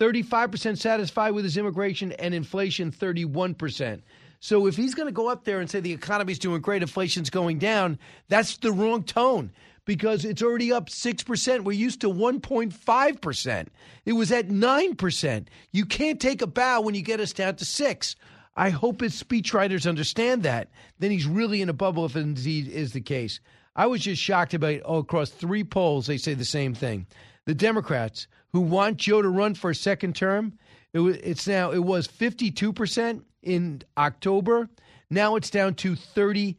35% satisfied with his immigration and inflation, 31%. So if he's going to go up there and say the economy's doing great, inflation's going down, that's the wrong tone because it's already up 6%. We're used to 1.5%. It was at 9%. You can't take a bow when you get us down to 6. I hope his speechwriters understand that. Then he's really in a bubble if indeed is the case. I was just shocked about oh, across three polls, they say the same thing. The Democrats who want Joe to run for a second term, it was, it's now it was 52% in October. Now it's down to 37%.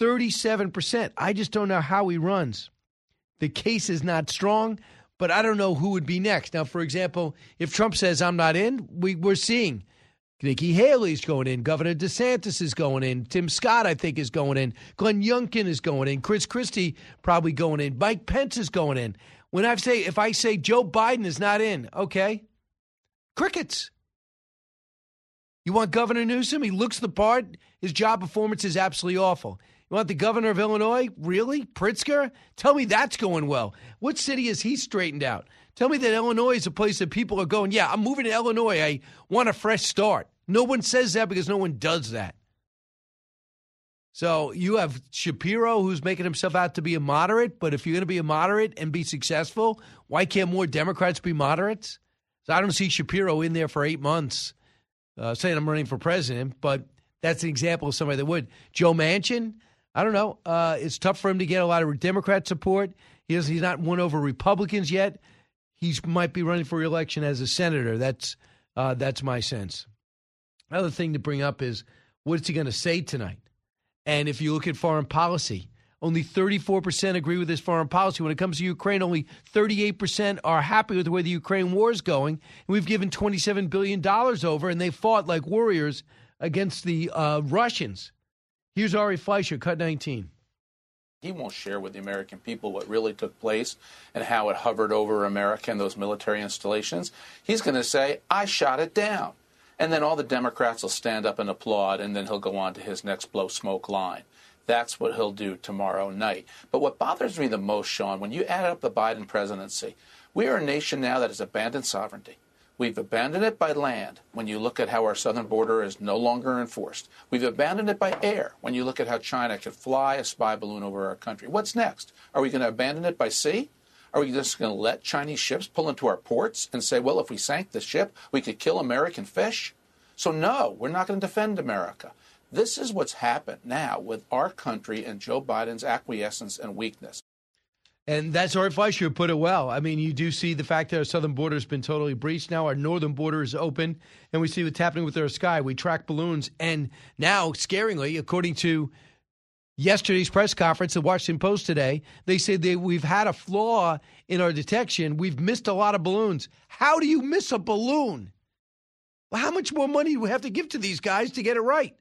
37%. I just don't know how he runs. The case is not strong, but I don't know who would be next. Now, for example, if Trump says I'm not in, we, we're seeing Nikki Haley's going in, Governor DeSantis is going in, Tim Scott, I think, is going in, Glenn Youngkin is going in, Chris Christie probably going in, Mike Pence is going in. When I say if I say Joe Biden is not in, okay, crickets. You want Governor Newsom? He looks the part. His job performance is absolutely awful. You want the governor of Illinois? Really? Pritzker? Tell me that's going well. What city has he straightened out? Tell me that Illinois is a place that people are going, yeah, I'm moving to Illinois. I want a fresh start. No one says that because no one does that. So you have Shapiro who's making himself out to be a moderate, but if you're going to be a moderate and be successful, why can't more Democrats be moderates? So I don't see Shapiro in there for eight months uh, saying I'm running for president, but that's an example of somebody that would. Joe Manchin, I don't know. Uh, it's tough for him to get a lot of Democrat support. He he's not won over Republicans yet. He might be running for reelection as a senator. That's uh, that's my sense. Another thing to bring up is what's he going to say tonight? And if you look at foreign policy, only 34% agree with his foreign policy. When it comes to Ukraine, only 38% are happy with the way the Ukraine war is going. And we've given $27 billion over, and they fought like warriors against the uh, Russians. Here's Ari Fleischer, cut 19. He won't share with the American people what really took place and how it hovered over America and those military installations. He's going to say, I shot it down. And then all the Democrats will stand up and applaud, and then he'll go on to his next blow smoke line. That's what he'll do tomorrow night. But what bothers me the most, Sean, when you add up the Biden presidency, we are a nation now that has abandoned sovereignty. We've abandoned it by land when you look at how our southern border is no longer enforced. We've abandoned it by air when you look at how China could fly a spy balloon over our country. What's next? Are we going to abandon it by sea? Are we just going to let Chinese ships pull into our ports and say, well, if we sank the ship, we could kill American fish? So, no, we're not going to defend America. This is what's happened now with our country and Joe Biden's acquiescence and weakness. And that's Ari Fleischer put it well. I mean, you do see the fact that our southern border has been totally breached. Now our northern border is open, and we see what's happening with our sky. We track balloons, and now, scaringly, according to yesterday's press conference, the Washington Post today, they said that we've had a flaw in our detection. We've missed a lot of balloons. How do you miss a balloon? Well, how much more money do we have to give to these guys to get it right?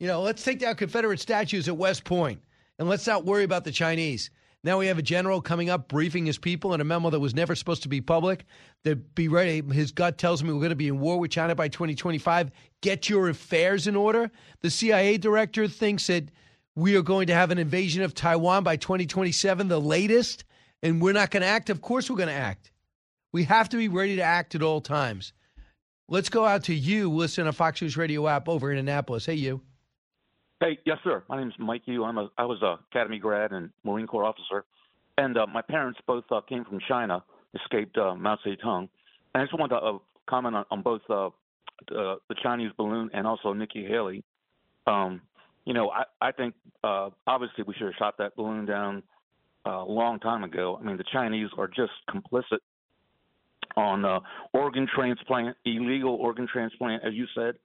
You know, let's take down Confederate statues at West Point, and let's not worry about the Chinese. Now we have a general coming up briefing his people in a memo that was never supposed to be public. That be ready. His gut tells me we're going to be in war with China by 2025. Get your affairs in order. The CIA director thinks that we are going to have an invasion of Taiwan by 2027, the latest, and we're not going to act. Of course, we're going to act. We have to be ready to act at all times. Let's go out to you. Listen to Fox News Radio app over in Annapolis. Hey, you. Hey, yes, sir. My name is Mike Yu. I'm a I was a Academy grad and Marine Corps officer, and uh, my parents both uh, came from China, escaped uh, Mao Zedong. And I just wanted to uh, comment on, on both uh, the, Chinese balloon and also Nikki Haley. Um, you know, I I think uh, obviously we should have shot that balloon down uh, a long time ago. I mean, the Chinese are just complicit on uh, organ transplant, illegal organ transplant, as you said.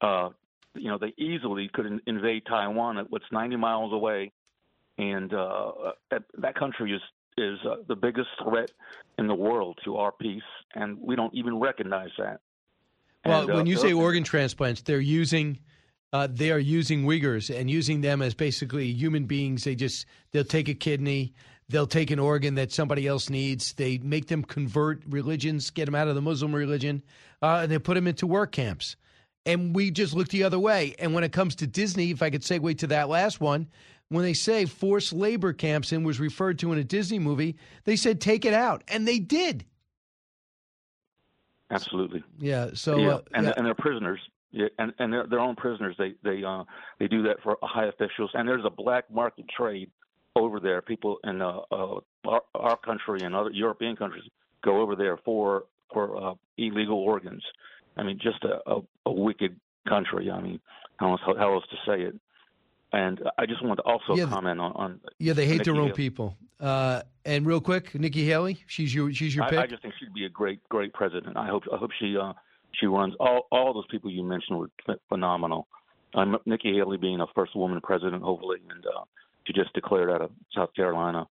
Uh, you know, they easily could in- invade Taiwan, what's 90 miles away, and uh, that, that country is is uh, the biggest threat in the world to our peace, and we don't even recognize that. Well, And, uh, when you say organ transplants, they're using uh, they are using Uyghurs and using them as basically human beings. They just they'll take a kidney, they'll take an organ that somebody else needs. They make them convert religions, get them out of the Muslim religion, uh, and they put them into work camps. And we just look the other way. And when it comes to Disney, if I could segue to that last one, when they say forced labor camps and was referred to in a Disney movie, they said take it out, and they did. Absolutely. Yeah. So yeah, uh, and yeah. and they're prisoners. Yeah, and and they're their own prisoners. They they uh they do that for high officials, and there's a black market trade over there. People in uh, uh our, our country and other European countries go over there for for uh, illegal organs. I mean, just a, a, a wicked country. I mean, how else, how else to say it? And I just wanted to also Yeah, comment on, on Yeah, they hate Nikki their own Haley. people. Uh, and real quick, Nikki Haley, she's your she's your pick. I just think she'd be a great, great president. I hope, I hope she, uh, she runs. All, all those people you mentioned were ph- phenomenal. Um, Nikki Haley being a first woman president, hopefully, and uh, she just declared out of South Carolina,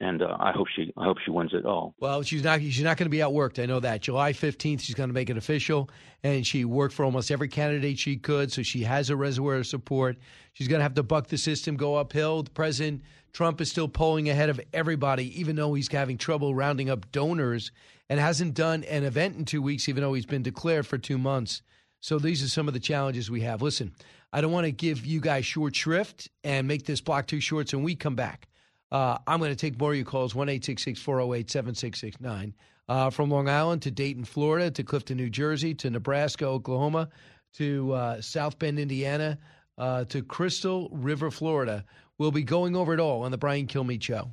and uh, I hope she, I hope she wins it all. Well, she's not. She's not going to be outworked. I know that. July fifteenth, she's going to make it official, and she worked for almost every candidate she could, so she has a reservoir of support. She's going to have to buck the system, go uphill. The President Trump is still polling ahead of everybody, even though he's having trouble rounding up donors and hasn't done an event in two weeks, even though he's been declared for two months. So these are some of the challenges we have. Listen, I don't want to give you guys short shrift and make this block too short. So when we come back, uh, I'm going to take more of your calls, 1 408 7669. Uh, from Long Island to Dayton, Florida, to Clifton, New Jersey, to Nebraska, Oklahoma, to uh, South Bend, Indiana, uh, to Crystal River, Florida. We'll be going over it all on the Brian Kilmeade Show.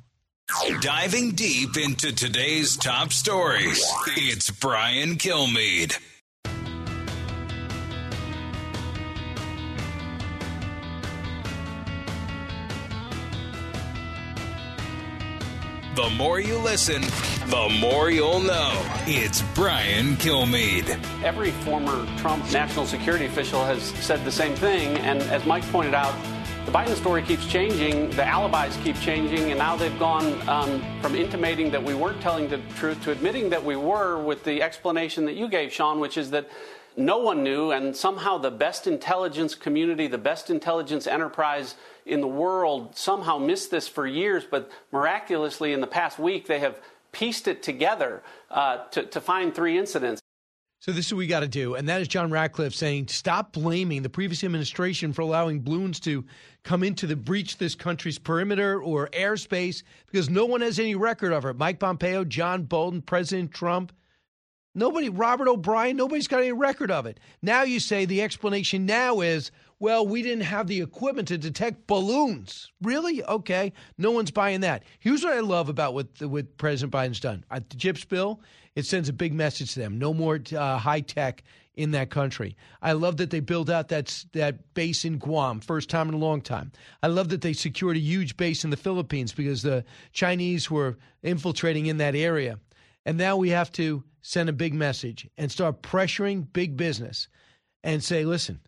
Diving deep into today's top stories, it's Brian Kilmeade. The more you listen, the more you'll know. It's Brian Kilmeade. Every former Trump national security official has said the same thing. And as Mike pointed out, the Biden story keeps changing, the alibis keep changing, and now they've gone um, from intimating that we weren't telling the truth to admitting that we were with the explanation that you gave, Sean, which is that no one knew, and somehow the best intelligence community, the best intelligence enterprise in the world somehow missed this for years, but miraculously in the past week they have pieced it together uh, to, to find three incidents. So this is what we got to do, and that is John Ratcliffe saying, "Stop blaming the previous administration for allowing balloons to come into the breach this country's perimeter or airspace because no one has any record of it." Mike Pompeo, John Bolton, President Trump, nobody, Robert O'Brien, nobody's got any record of it. Now you say the explanation now is well, we didn't have the equipment to detect balloons. Really? Okay. No one's buying that. Here's what I love about what, what President Biden's done. The CHIPS bill, it sends a big message to them. No more uh, high tech in that country. I love that they built out that that base in Guam, first time in a long time. I love that they secured a huge base in the Philippines because the Chinese were infiltrating in that area. And now we have to send a big message and start pressuring big business and say, listen,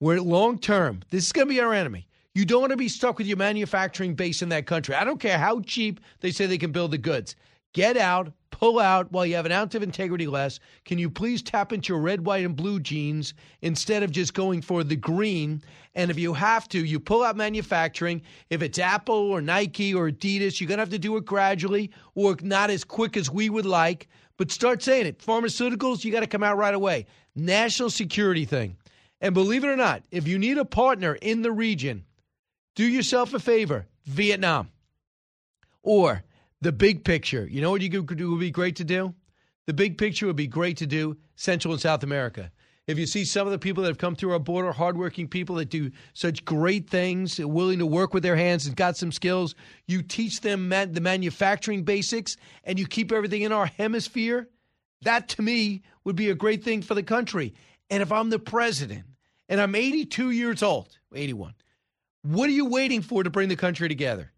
we're long term. This is going to be our enemy. You don't want to be stuck with your manufacturing base in that country. I don't care how cheap they say they can build the goods. Get out, pull out while you have an ounce of integrity less. Can you please tap into your red, white, and blue genes instead of just going for the green? And if you have to, you pull out manufacturing. If it's Apple or Nike or Adidas, you're going to have to do it gradually or not as quick as we would like. But start saying it. Pharmaceuticals, you got to come out right away. National security thing. And believe it or not, if you need a partner in the region, do yourself a favor Vietnam or the big picture. You know what you could do would be great to do? The big picture would be great to do Central and South America. If you see some of the people that have come through our border, hardworking people that do such great things, willing to work with their hands and got some skills, you teach them man- the manufacturing basics and you keep everything in our hemisphere. That to me would be a great thing for the country. And if I'm the president and I'm 82 years old, 81, what are you waiting for to bring the country together?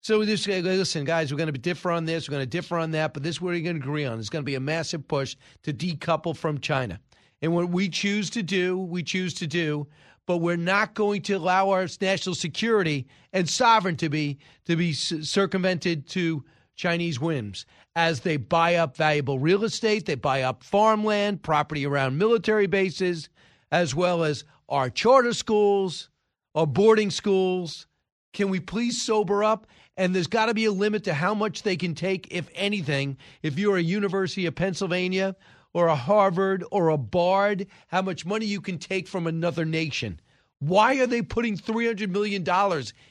So this, listen, guys, we're going to differ on this, we're going to differ on that, but this is what we're going to agree on. It's going to be a massive push to decouple from China. And what we choose to do, we choose to do, but we're not going to allow our national security and sovereignty to be, to be circumvented to Chinese whims as they buy up valuable real estate, they buy up farmland, property around military bases, as well as our charter schools, our boarding schools. Can we please sober up and there's got to be a limit to how much they can take, if anything. If you're a University of Pennsylvania or a Harvard or a Bard, how much money you can take from another nation. Why are they putting $300 million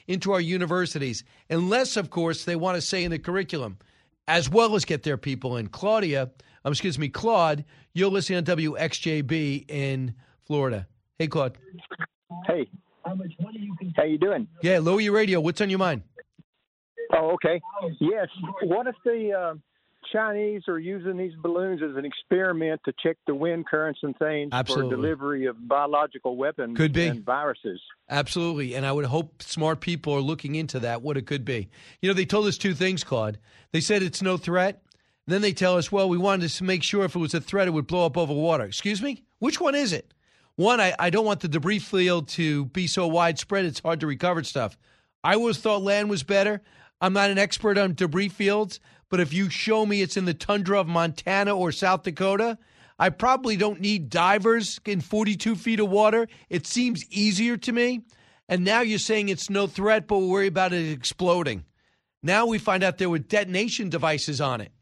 into our universities? Unless, of course, they want to say in the curriculum, as well as get their people in. Claudia, um, excuse me, Claude, you're listening on WXJB in Florida. Hey, Claude. Hey. How much money you can How you doing? Yeah, lower your radio. What's on your mind? Oh, okay. Yes. What if the uh, Chinese are using these balloons as an experiment to check the wind currents and things Absolutely. for delivery of biological weapons Could be. and viruses? Absolutely. And I would hope smart people are looking into that, what it could be. You know, they told us two things, Claude. They said it's no threat. Then they tell us, well, we wanted to make sure if it was a threat, it would blow up over water. Excuse me? Which one is it? One, I, I don't want the debris field to be so widespread it's hard to recover stuff. I always thought land was better. I'm not an expert on debris fields, but if you show me it's in the tundra of Montana or South Dakota, I probably don't need divers in 42 feet of water. It seems easier to me. And now you're saying it's no threat, but we're worried about it exploding. Now we find out there were detonation devices on it.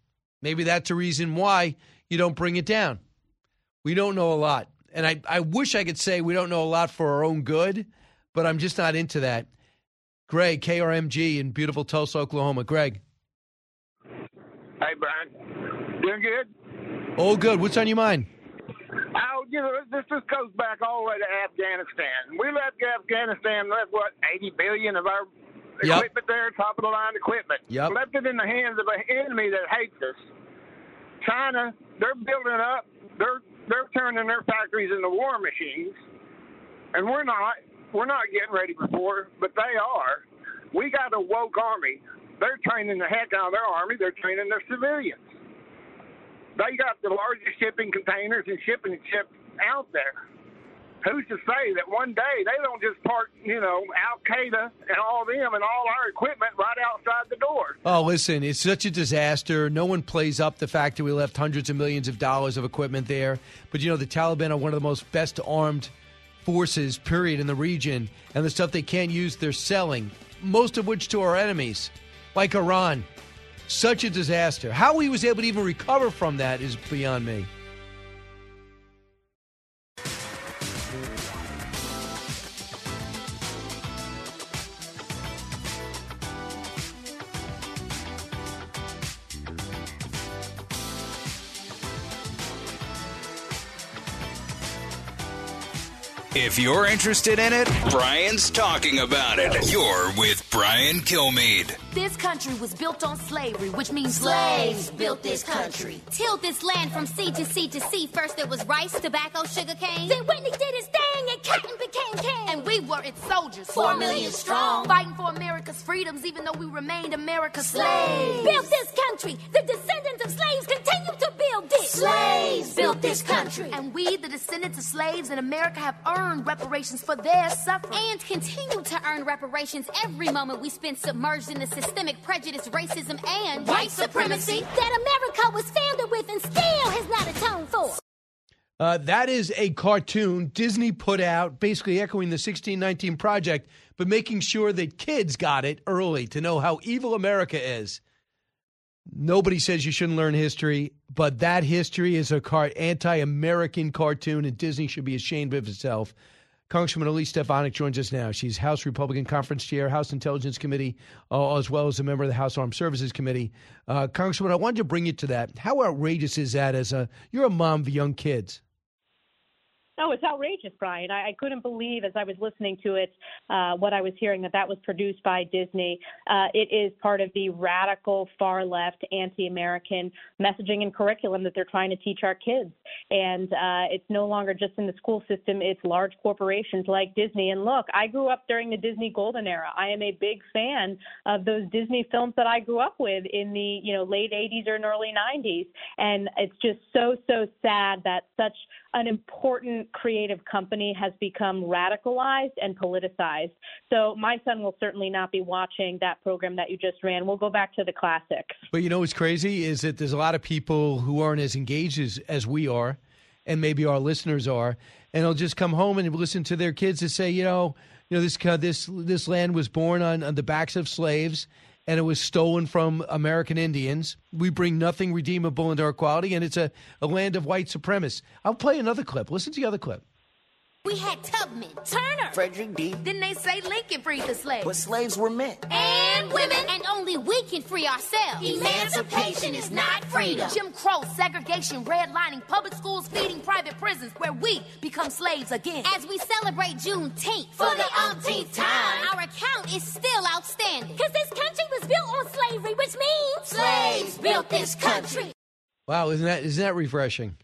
Maybe that's a reason why you don't bring it down. We don't know a lot. And I, I wish I could say we don't know a lot for our own good, but I'm just not into that. Greg, KRMG in beautiful Tulsa, Oklahoma. Greg. Hey, Brian. Doing good? Oh, good. What's on your mind? Oh, you know, this just goes back all the way to Afghanistan. We left Afghanistan, left what, 80 billion of our Yep. equipment there, top of the line equipment. Yep. Left it in the hands of an enemy that hates us. China, they're building up, they're they're turning their factories into war machines, and we're not. We're not getting ready for war, but they are. We got a woke army. They're training the heck out of their army. They're training their civilians. They got the largest shipping containers and shipping ships out there. Who's to say that one day they don't just park, you know, Al Qaeda and all them and all our equipment right outside the door? Oh, listen, it's such a disaster. No one plays up the fact that we left hundreds of millions of dollars of equipment there. But, you know, the Taliban are one of the most best armed forces, period, in the region. And the stuff they can't use, they're selling, most of which to our enemies, like Iran. Such a disaster. How he was able to even recover from that is beyond me. If you're interested in it, Brian's talking about it. You're with Brian Kilmeade. This country was built on slavery, which means slaves built this country. Tilled this land from sea to sea to sea. First there was rice, tobacco, sugar cane. Then Whitney did his thing and cotton became king. And we were its soldiers, four million strong. Fighting for America's freedoms, even though we remained America's slaves. Built this country. The descendants of slaves continue to build it. Slaves built this country. And we, the descendants of slaves in America, have earned reparations for their suffering. And continue to earn reparations every moment we spend submerged in the systemic prejudice, racism, and white supremacy that America was founded with and still has not atoned for. Uh, that is a cartoon Disney put out, basically echoing the 1619 Project, but making sure that kids got it early to know how evil America is. Nobody says you shouldn't learn history, but that history is a car- anti-American cartoon, and Disney should be ashamed of itself. Congresswoman Elise Stefanik joins us now. She's House Republican Conference Chair, House Intelligence Committee, uh, as well as a member of the House Armed Services Committee. Uh, Congresswoman, I wanted to bring you to that. How outrageous is that? As a you're a mom of young kids. No, it's outrageous, Brian. I, I couldn't believe as I was listening to it uh, what I was hearing that that was produced by Disney. Uh, it is part of the radical, far left, anti American messaging and curriculum that they're trying to teach our kids. And uh, it's no longer just in the school system, it's large corporations like Disney. And look, I grew up during the Disney golden era. I am a big fan of those Disney films that I grew up with in the you know late 80s or early 90s. And it's just so, so sad that such an important creative company has become radicalized and politicized. So my son will certainly not be watching that program that you just ran. We'll go back to the classics. But you know what's crazy is that there's a lot of people who aren't as engaged as, as we are, and maybe our listeners are, and they'll just come home and listen to their kids and say, you know, you know this uh, this this land was born on, on the backs of slaves and it was stolen from American Indians. We bring nothing redeemable into our quality, and it's a, a land of white supremacists. I'll play another clip. Listen to the other clip. We had Tubman, Turner, Frederick D. Then they say Lincoln freed the slaves. But slaves were men. And women. And only we can free ourselves. Emancipation is not freedom. Jim Crow, segregation, redlining, public schools, feeding private prisons, where we become slaves again. As we celebrate Juneteenth for the umpteenth time, our account is still outstanding. Cause this country was built on slavery, which means slaves built this country. Wow, isn't that isn't that refreshing?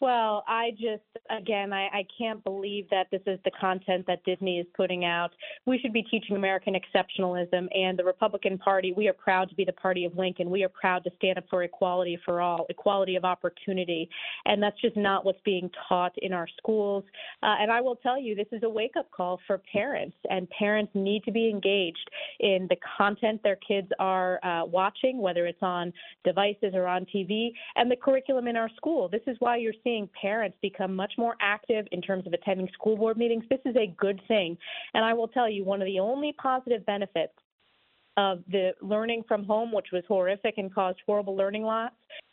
Well, I just, again, I, I can't believe that this is the content that Disney is putting out. We should be teaching American exceptionalism, and the Republican Party, we are proud to be the party of Lincoln. We are proud to stand up for equality for all, equality of opportunity. And that's just not what's being taught in our schools. Uh, and I will tell you, this is a wake up call for parents, and parents need to be engaged in the content their kids are uh, watching, whether it's on devices or on TV, and the curriculum in our school. This is why you're seeing seeing parents become much more active in terms of attending school board meetings. This is a good thing. And I will tell you, one of the only positive benefits of the learning from home, which was horrific and caused horrible learning loss,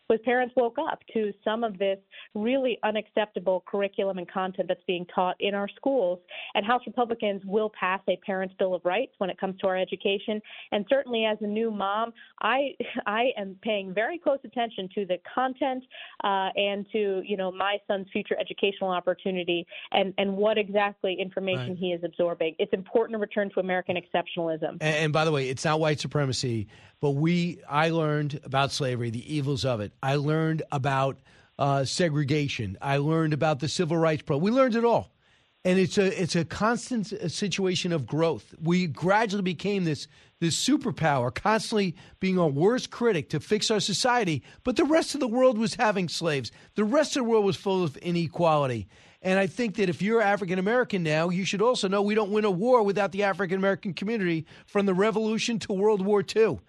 was parents woke up to some of this really unacceptable curriculum and content that's being taught in our schools. And House Republicans will pass a Parents' Bill of Rights when it comes to our education. And certainly, as a new mom, I I am paying very close attention to the content uh, and to you know my son's future educational opportunity and and what exactly information right. he is absorbing. It's important to return to American exceptionalism. And, and by the way, it's not white supremacy, but we I learned about slavery, the evils of it. I learned about uh, segregation. I learned about the civil rights pro. We learned it all, and it's a it's a constant situation of growth. We gradually became this this superpower, constantly being our worst critic to fix our society. But the rest of the world was having slaves. The rest of the world was full of inequality. And I think that if you're African American now, you should also know we don't win a war without the African American community from the Revolution to World War II.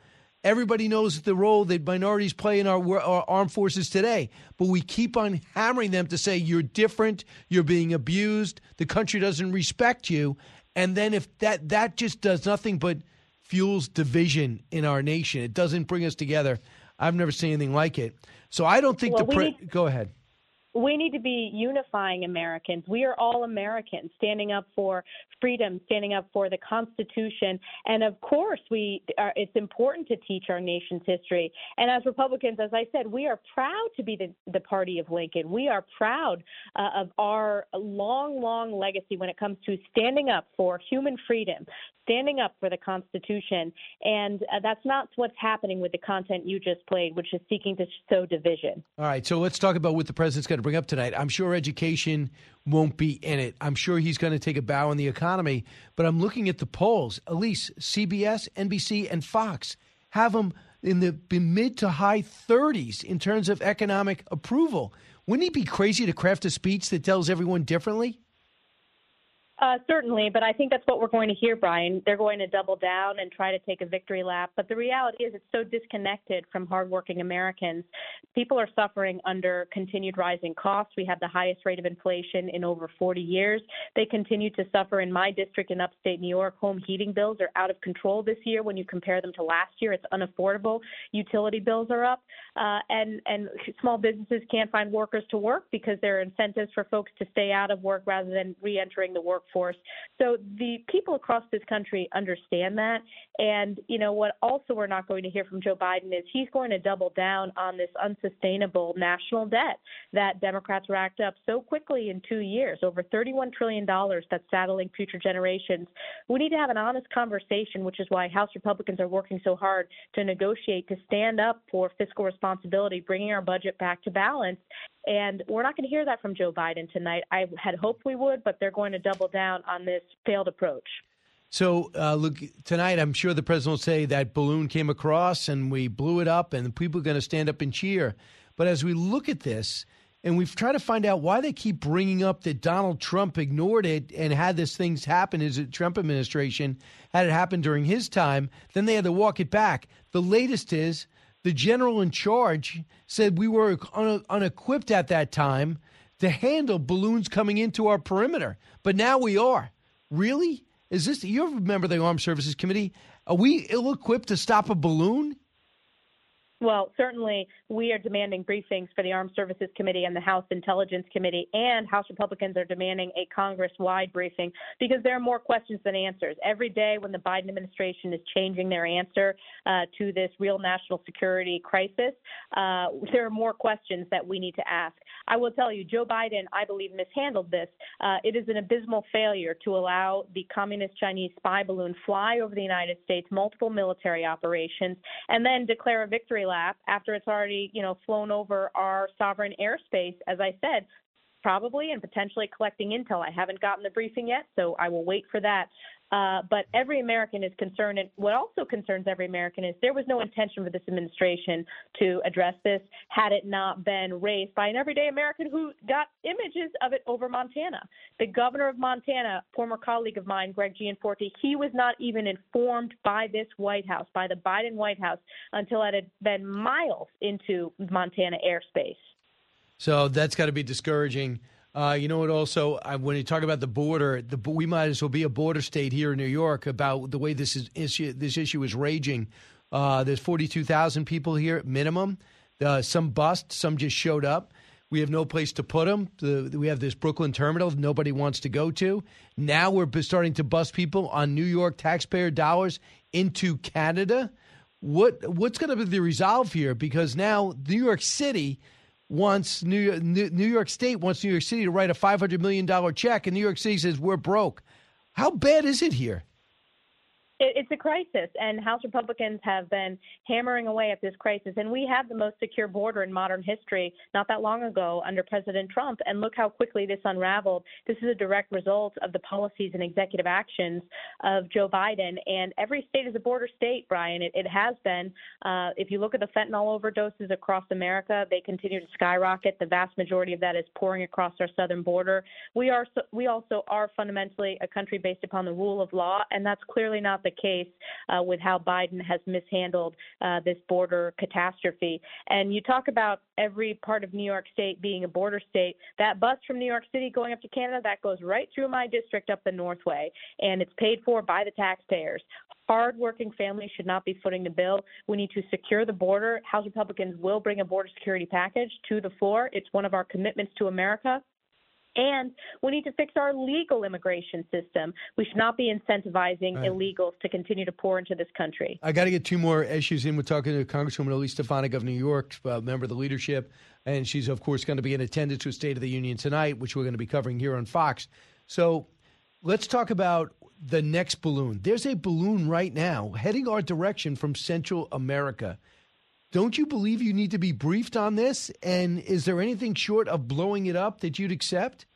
Everybody knows the role that minorities play in our, our, armed forces today, but we keep on hammering them to say you're different, you're being abused, the country doesn't respect you, and then if that that just does nothing but fuels division in our nation, it doesn't bring us together. I've never seen anything like it. So I don't think well, the pre- need- go ahead we need to be unifying Americans. We are all Americans, standing up for freedom, standing up for the Constitution, and of course, we are, it's important to teach our nation's history. And as Republicans, as I said, we are proud to be the, the party of Lincoln. We are proud uh, of our long, long legacy when it comes to standing up for human freedom, standing up for the Constitution, and uh, that's not what's happening with the content you just played, which is seeking to sow division. All right, so let's talk about what the president's going to bring up tonight. I'm sure education won't be in it. I'm sure he's going to take a bow on the economy, but I'm looking at the polls. Elise, CBS, NBC, and Fox have him in the mid to high 30s in terms of economic approval. Wouldn't he be crazy to craft a speech that tells everyone differently? Uh, certainly, but I think that's what we're going to hear, Brian. They're going to double down and try to take a victory lap. But the reality is, it's so disconnected from hardworking Americans. People are suffering under continued rising costs. We have the highest rate of inflation in over 40 years. They continue to suffer in my district in upstate New York. Home heating bills are out of control this year when you compare them to last year. It's unaffordable. Utility bills are up, uh, and and small businesses can't find workers to work because there are incentives for folks to stay out of work rather than re-entering the work workforce. So the people across this country understand that. And, you know, what also we're not going to hear from Joe Biden is he's going to double down on this unsustainable national debt that Democrats racked up so quickly in two years, over $31 trillion that's saddling future generations. We need to have an honest conversation, which is why House Republicans are working so hard to negotiate to stand up for fiscal responsibility, bringing our budget back to balance. And we're not going to hear that from Joe Biden tonight. I had hoped we would, but they're going to double down on this failed approach. So, uh, look, tonight I'm sure the president will say that balloon came across and we blew it up, and people are going to stand up and cheer. But as we look at this, and we've tried to find out why they keep bringing up that Donald Trump ignored it and had this things happen, his Trump administration had it happen during his time, then they had to walk it back. The latest is the general in charge said we were un- unequipped at that time to handle balloons coming into our perimeter, but now we are. Really? Is this you remember the Armed Services Committee? Are we ill equipped to stop a balloon? Well, certainly we are demanding briefings for the Armed Services Committee and the House Intelligence Committee, and House Republicans are demanding a Congress wide briefing because there are more questions than answers. Every day when the Biden administration is changing their answer uh, to this real national security crisis, uh, there are more questions that we need to ask. I will tell you, Joe Biden, I believe, mishandled this. Uh, it is an abysmal failure to allow the communist Chinese spy balloon fly over the United States, multiple military operations, and then declare a victory lap after it's already, you know, flown over our sovereign airspace, as I said, probably and potentially collecting intel. I haven't gotten the briefing yet, so I will wait for that. Uh, but every American is concerned, and what also concerns every American is there was no intention for this administration to address this had it not been raised by an everyday American who got images of it over Montana. The governor of Montana, former colleague of mine, Greg Gianforte, he was not even informed by this White House, by the Biden White House, until it had been miles into Montana airspace. So that's got to be discouraging. Uh, you know what? Also, when you talk about the border, the, we might as well be a border state here in New York about the way this is issue. This issue is raging. Uh, there's 42,000 people here minimum. Uh, some bust, some just showed up. We have no place to put them. The, we have this Brooklyn terminal nobody wants to go to. Now we're starting to bust people on New York taxpayer dollars into Canada. What what's going to be the resolve here? Because now New York City wants New York, New York State wants New York City to write a $500 million check, and New York City says, we're broke. How bad is it here? It's a crisis, and House Republicans have been hammering away at this crisis. And we have the most secure border in modern history not that long ago under President Trump. And look how quickly this unraveled. This is a direct result of the policies and executive actions of Joe Biden. And every state is a border state, Brian. It, it has been. Uh, if you look at the fentanyl overdoses across America, they continue to skyrocket. The vast majority of that is pouring across our southern border. We are we also are fundamentally a country based upon the rule of law, and that's clearly not the case uh, with how Biden has mishandled uh, this border catastrophe. And you talk about every part of New York State being a border state. That bus from New York City going up to Canada, that goes right through my district up the Northway, and it's paid for by the taxpayers. Hardworking families should not be footing the bill. We need to secure the border. House Republicans will bring a border security package to the floor. It's one of our commitments to America. And we need to fix our legal immigration system. We should not be incentivizing Right. illegals to continue to pour into this country. I got to get two more issues in. We're talking to Congresswoman Elise Stefanik of New York, uh, member of the leadership, and she's of course going to be in attendance with State of the Union tonight, which we're going to be covering here on Fox. So let's talk about the next balloon. There's a balloon right now heading our direction from Central America. Don't you believe you need to be briefed on this? And is there anything short of blowing it up that you'd accept?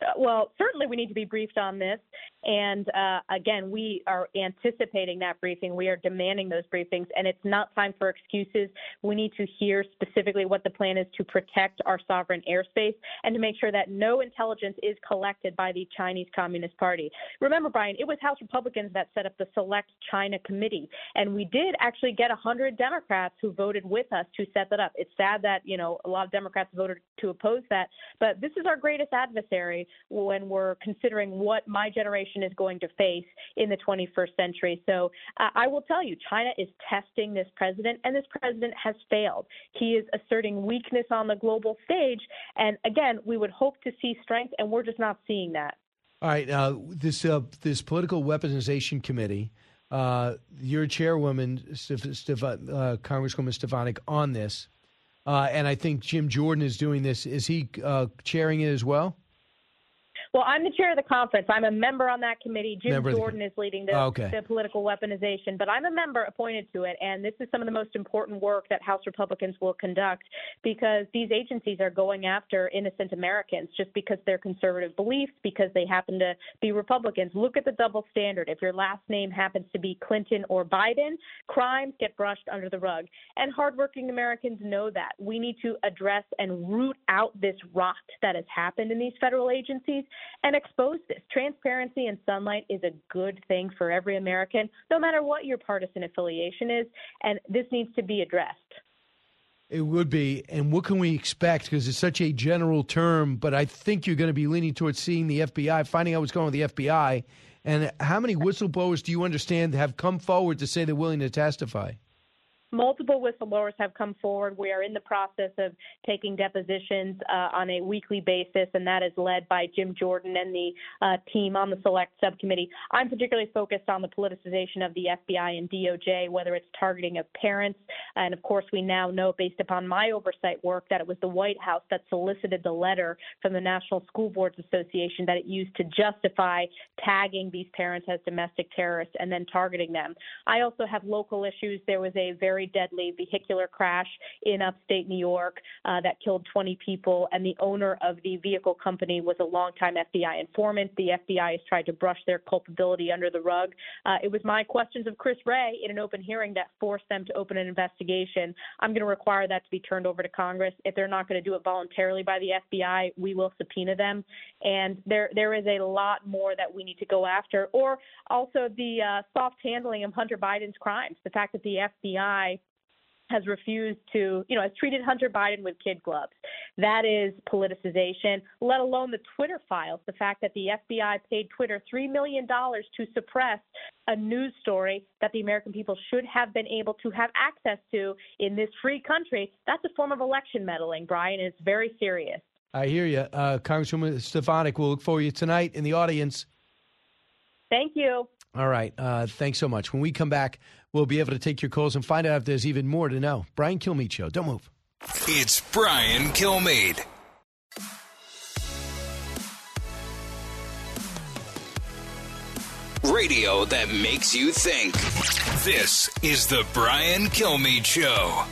Uh, well, certainly we need to be briefed on this. And uh, again, we are anticipating that briefing. We are demanding those briefings, and it's not time for excuses. We need to hear specifically what the plan is to protect our sovereign airspace and to make sure that no intelligence is collected by the Chinese Communist Party. Remember, Brian, it was House Republicans that set up the Select China Committee, and we did actually get 100 Democrats who voted with us to set that up. It's sad that you know a lot of Democrats voted to oppose that, but this is our greatest adversary when we're considering what my generation is going to face in the 21st century. So uh, I will tell you, China is testing this president, and this president has failed. He is asserting weakness on the global stage, and again, we would hope to see strength, and we're just not seeing that. All right, uh, this uh, this political weaponization committee. Uh, you're chairwoman, uh, Congresswoman Stefanik, on this, uh, and I think Jim Jordan is doing this. Is he chairing it as well? Well, I'm the chair of the conference. I'm a member on that committee. Jim Member of the Jordan is leading the, Oh, okay. the political weaponization, but I'm a member appointed to it, and this is some of the most important work that House Republicans will conduct because these agencies are going after innocent Americans just because they're conservative beliefs, because they happen to be Republicans. Look at the double standard. If your last name happens to be Clinton or Biden, crimes get brushed under the rug. And hardworking Americans know that. We need to address and root out this rot that has happened in these federal agencies and expose this. Transparency and sunlight is a good thing for every American, no matter what your partisan affiliation is, and this needs to be addressed. It would be. And what can we expect? Because it's such a general term, but I think you're going to be leaning towards seeing the FBI, finding out what's going on with the FBI. And how many whistleblowers do you understand have come forward to say they're willing to testify? Multiple whistleblowers have come forward. We are in the process of taking depositions uh, on a weekly basis, and that is led by Jim Jordan and the uh, team on the select subcommittee. I'm particularly focused on the politicization of the FBI and DOJ, whether it's targeting of parents. And of course, we now know, based upon my oversight work, that it was the White House that solicited the letter from the National School Boards Association that it used to justify tagging these parents as domestic terrorists and then targeting them. I also have local issues. There was a very deadly vehicular crash in upstate New York uh, that killed 20 people, and the owner of the vehicle company was a longtime FBI informant. The FBI has tried to brush their culpability under the rug. Uh, it was my questions of Chris Wray in an open hearing that forced them to open an investigation. I'm going to require that to be turned over to Congress. If they're not going to do it voluntarily by the FBI, we will subpoena them. And there there is a lot more that we need to go after. Or also the uh, soft handling of Hunter Biden's crimes. The fact that the FBI has refused to, you know, has treated Hunter Biden with kid gloves. That is politicization, let alone the Twitter files. The fact that the FBI paid Twitter $3 million to suppress a news story that the American people should have been able to have access to in this free country. That's a form of election meddling, Brian. and It's very serious. I hear you. Uh, Congresswoman Stefanik, we'll look for you tonight in the audience. Thank you. All right. Uh, thanks so much. When we come back, we'll be able to take your calls and find out if there's even more to know. Brian Kilmeade Show. Don't move. It's Brian Kilmeade. Radio that makes you think. This is the Brian Kilmeade Show.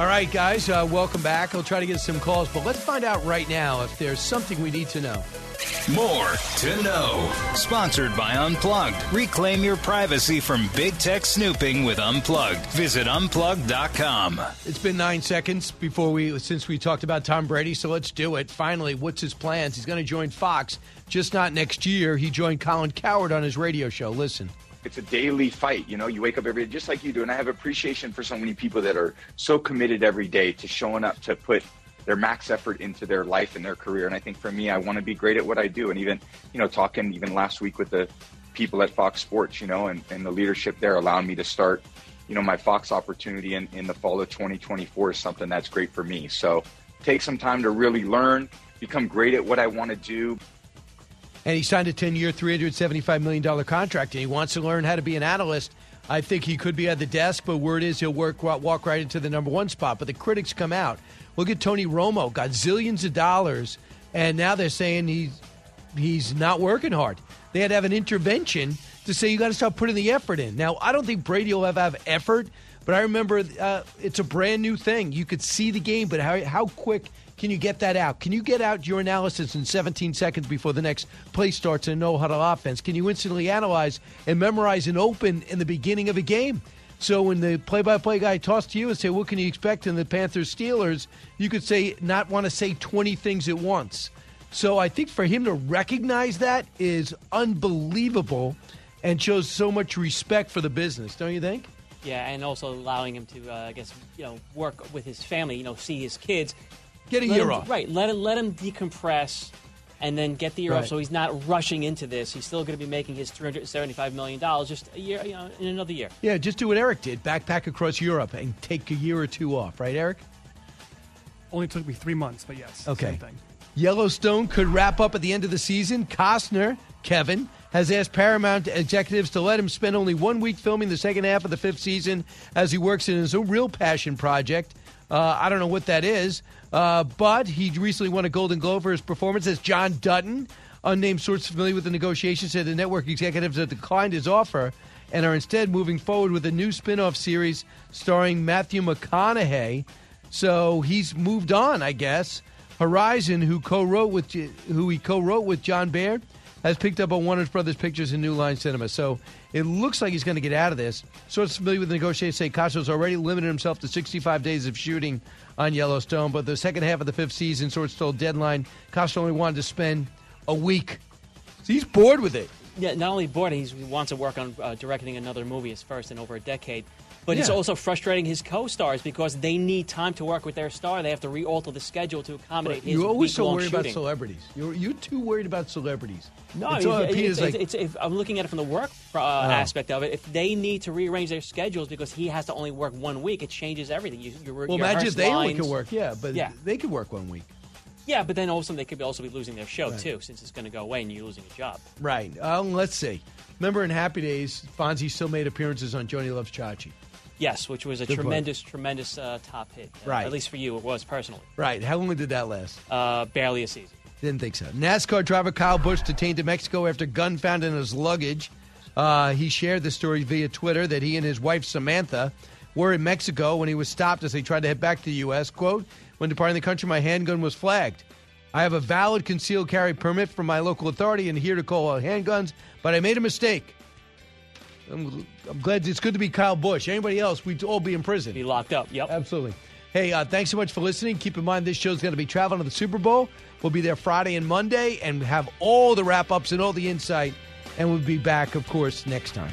All right, guys, uh, welcome back. I'll try to get some calls, but let's find out right now if there's something we need to know. More to know. Sponsored by Unplugged. Reclaim your privacy from big tech snooping with Unplugged. Visit unplugged.com. It's been nine seconds before we since we talked about Tom Brady, so let's do it. Finally, what's his plans? He's going to join Fox, just not next year. He joined Colin Cowherd on his radio show. Listen. It's a daily fight. You know, you wake up every day just like you do, and I have appreciation for so many people that are so committed every day to showing up to put their max effort into their life and their career. And I think for me, I want to be great at what I do. And even you know, talking even last week with the people at Fox Sports, you know, and, and the leadership there allowing me to start, you know, my Fox opportunity in, in the fall of 2024 is something that's great for me. So take some time to really learn, become great at what I want to do. And he signed a 10 year, $375 million contract, and he wants to learn how to be an analyst. I think he could be at the desk, but word is he'll work walk right into the number one spot. But the critics come out. Look at Tony Romo, got zillions of dollars, and now they're saying he's he's not working hard. They had to have an intervention to say you got to start putting the effort in. Now, I don't think Brady will ever have effort, but I remember uh, it's a brand new thing. You could see the game, but how how quick can you get that out? Can you get out your analysis in 17 seconds before the next play starts in no huddle offense? Can you instantly analyze and memorize an open in the beginning of a game? So when the play-by-play guy tossed to you and say, "What can you expect in the Panthers Steelers?" You could say not want to say 20 things at once. So I think for him to recognize that is unbelievable, and shows so much respect for the business. Don't you think? Yeah, and also allowing him to, uh, I guess, you know, work with his family. You know, see his kids. Get a Let year him- off. Right. Let him let him decompress, and then get the year Right. off. So he's not rushing into this. He's still going to be making his three hundred seventy-five million dollars just a year, you know, in another year. Yeah, just do what Eric did: backpack across Europe and take a year or two off. Right, Eric? Only took me three months, but yes. Okay. Same thing. Yellowstone could wrap up at the end of the season. Costner, Kevin, has asked Paramount executives to let him spend only one week filming the second half of the fifth season as he works in his own real passion project. Uh, I don't know what that is, uh, but he recently won a Golden Globe for his performance as John Dutton. Unnamed sources familiar with the negotiations said the network executives have declined his offer and are instead moving forward with a new spin off series starring Matthew McConaughey. So he's moved on, I guess. Horizon, who co-wrote with who he co-wrote with Jon Baird, has picked up on Warner Brothers Pictures and New Line Cinema. So it looks like he's going to get out of this. Sources familiar with the negotiations say Costner's already limited himself to 65 days of shooting on Yellowstone, but the second half of the fifth season, sources told Deadline, Costner only wanted to spend a week. So he's bored with it. Yeah, not only bored, he wants to work on uh, directing another movie, his first in over a decade. But it's also frustrating his co-stars because they need time to work with their star. They have to re-alter the schedule to accommodate his You're always so worried about celebrities. You're, you're too worried about celebrities. No, It's all- it's, it's, like, it's, if I'm looking at it from the work uh, aspect of it. If they need to rearrange their schedules because he has to only work one week, it changes everything. You, you, well, imagine if they only could work. Yeah, but Yeah. they could work one week. Yeah, but then all of a sudden they could also be losing their show Right. too, since it's going to go away and you're losing a job. Right. Um, let's see. Remember in Happy Days, Fonzie still made appearances on Joanie Loves Chachi. Yes, which was a Good tremendous, tremendous uh, top hit. Right. At least for you, it was personally. Right. How long did that last? Uh, barely a season. Didn't think so. NASCAR driver Kyle Busch detained in Mexico after gun found in his luggage. Uh, he shared the story via Twitter that he and his wife Samantha were in Mexico when he was stopped as they tried to head back to the U.S. Quote, when departing the country, my handgun was flagged. I have a valid concealed carry permit from my local authority and here to call out handguns, but I made a mistake. I'm, I'm glad it's good to be Kyle Busch. Anybody else, we'd all be in prison. Be locked up. Yep. Absolutely. Hey, uh, thanks so much for listening. Keep in mind this show's going to be traveling to the Super Bowl. We'll be there Friday and Monday and have all the wrap ups and all the insight. And we'll be back, of course, next time.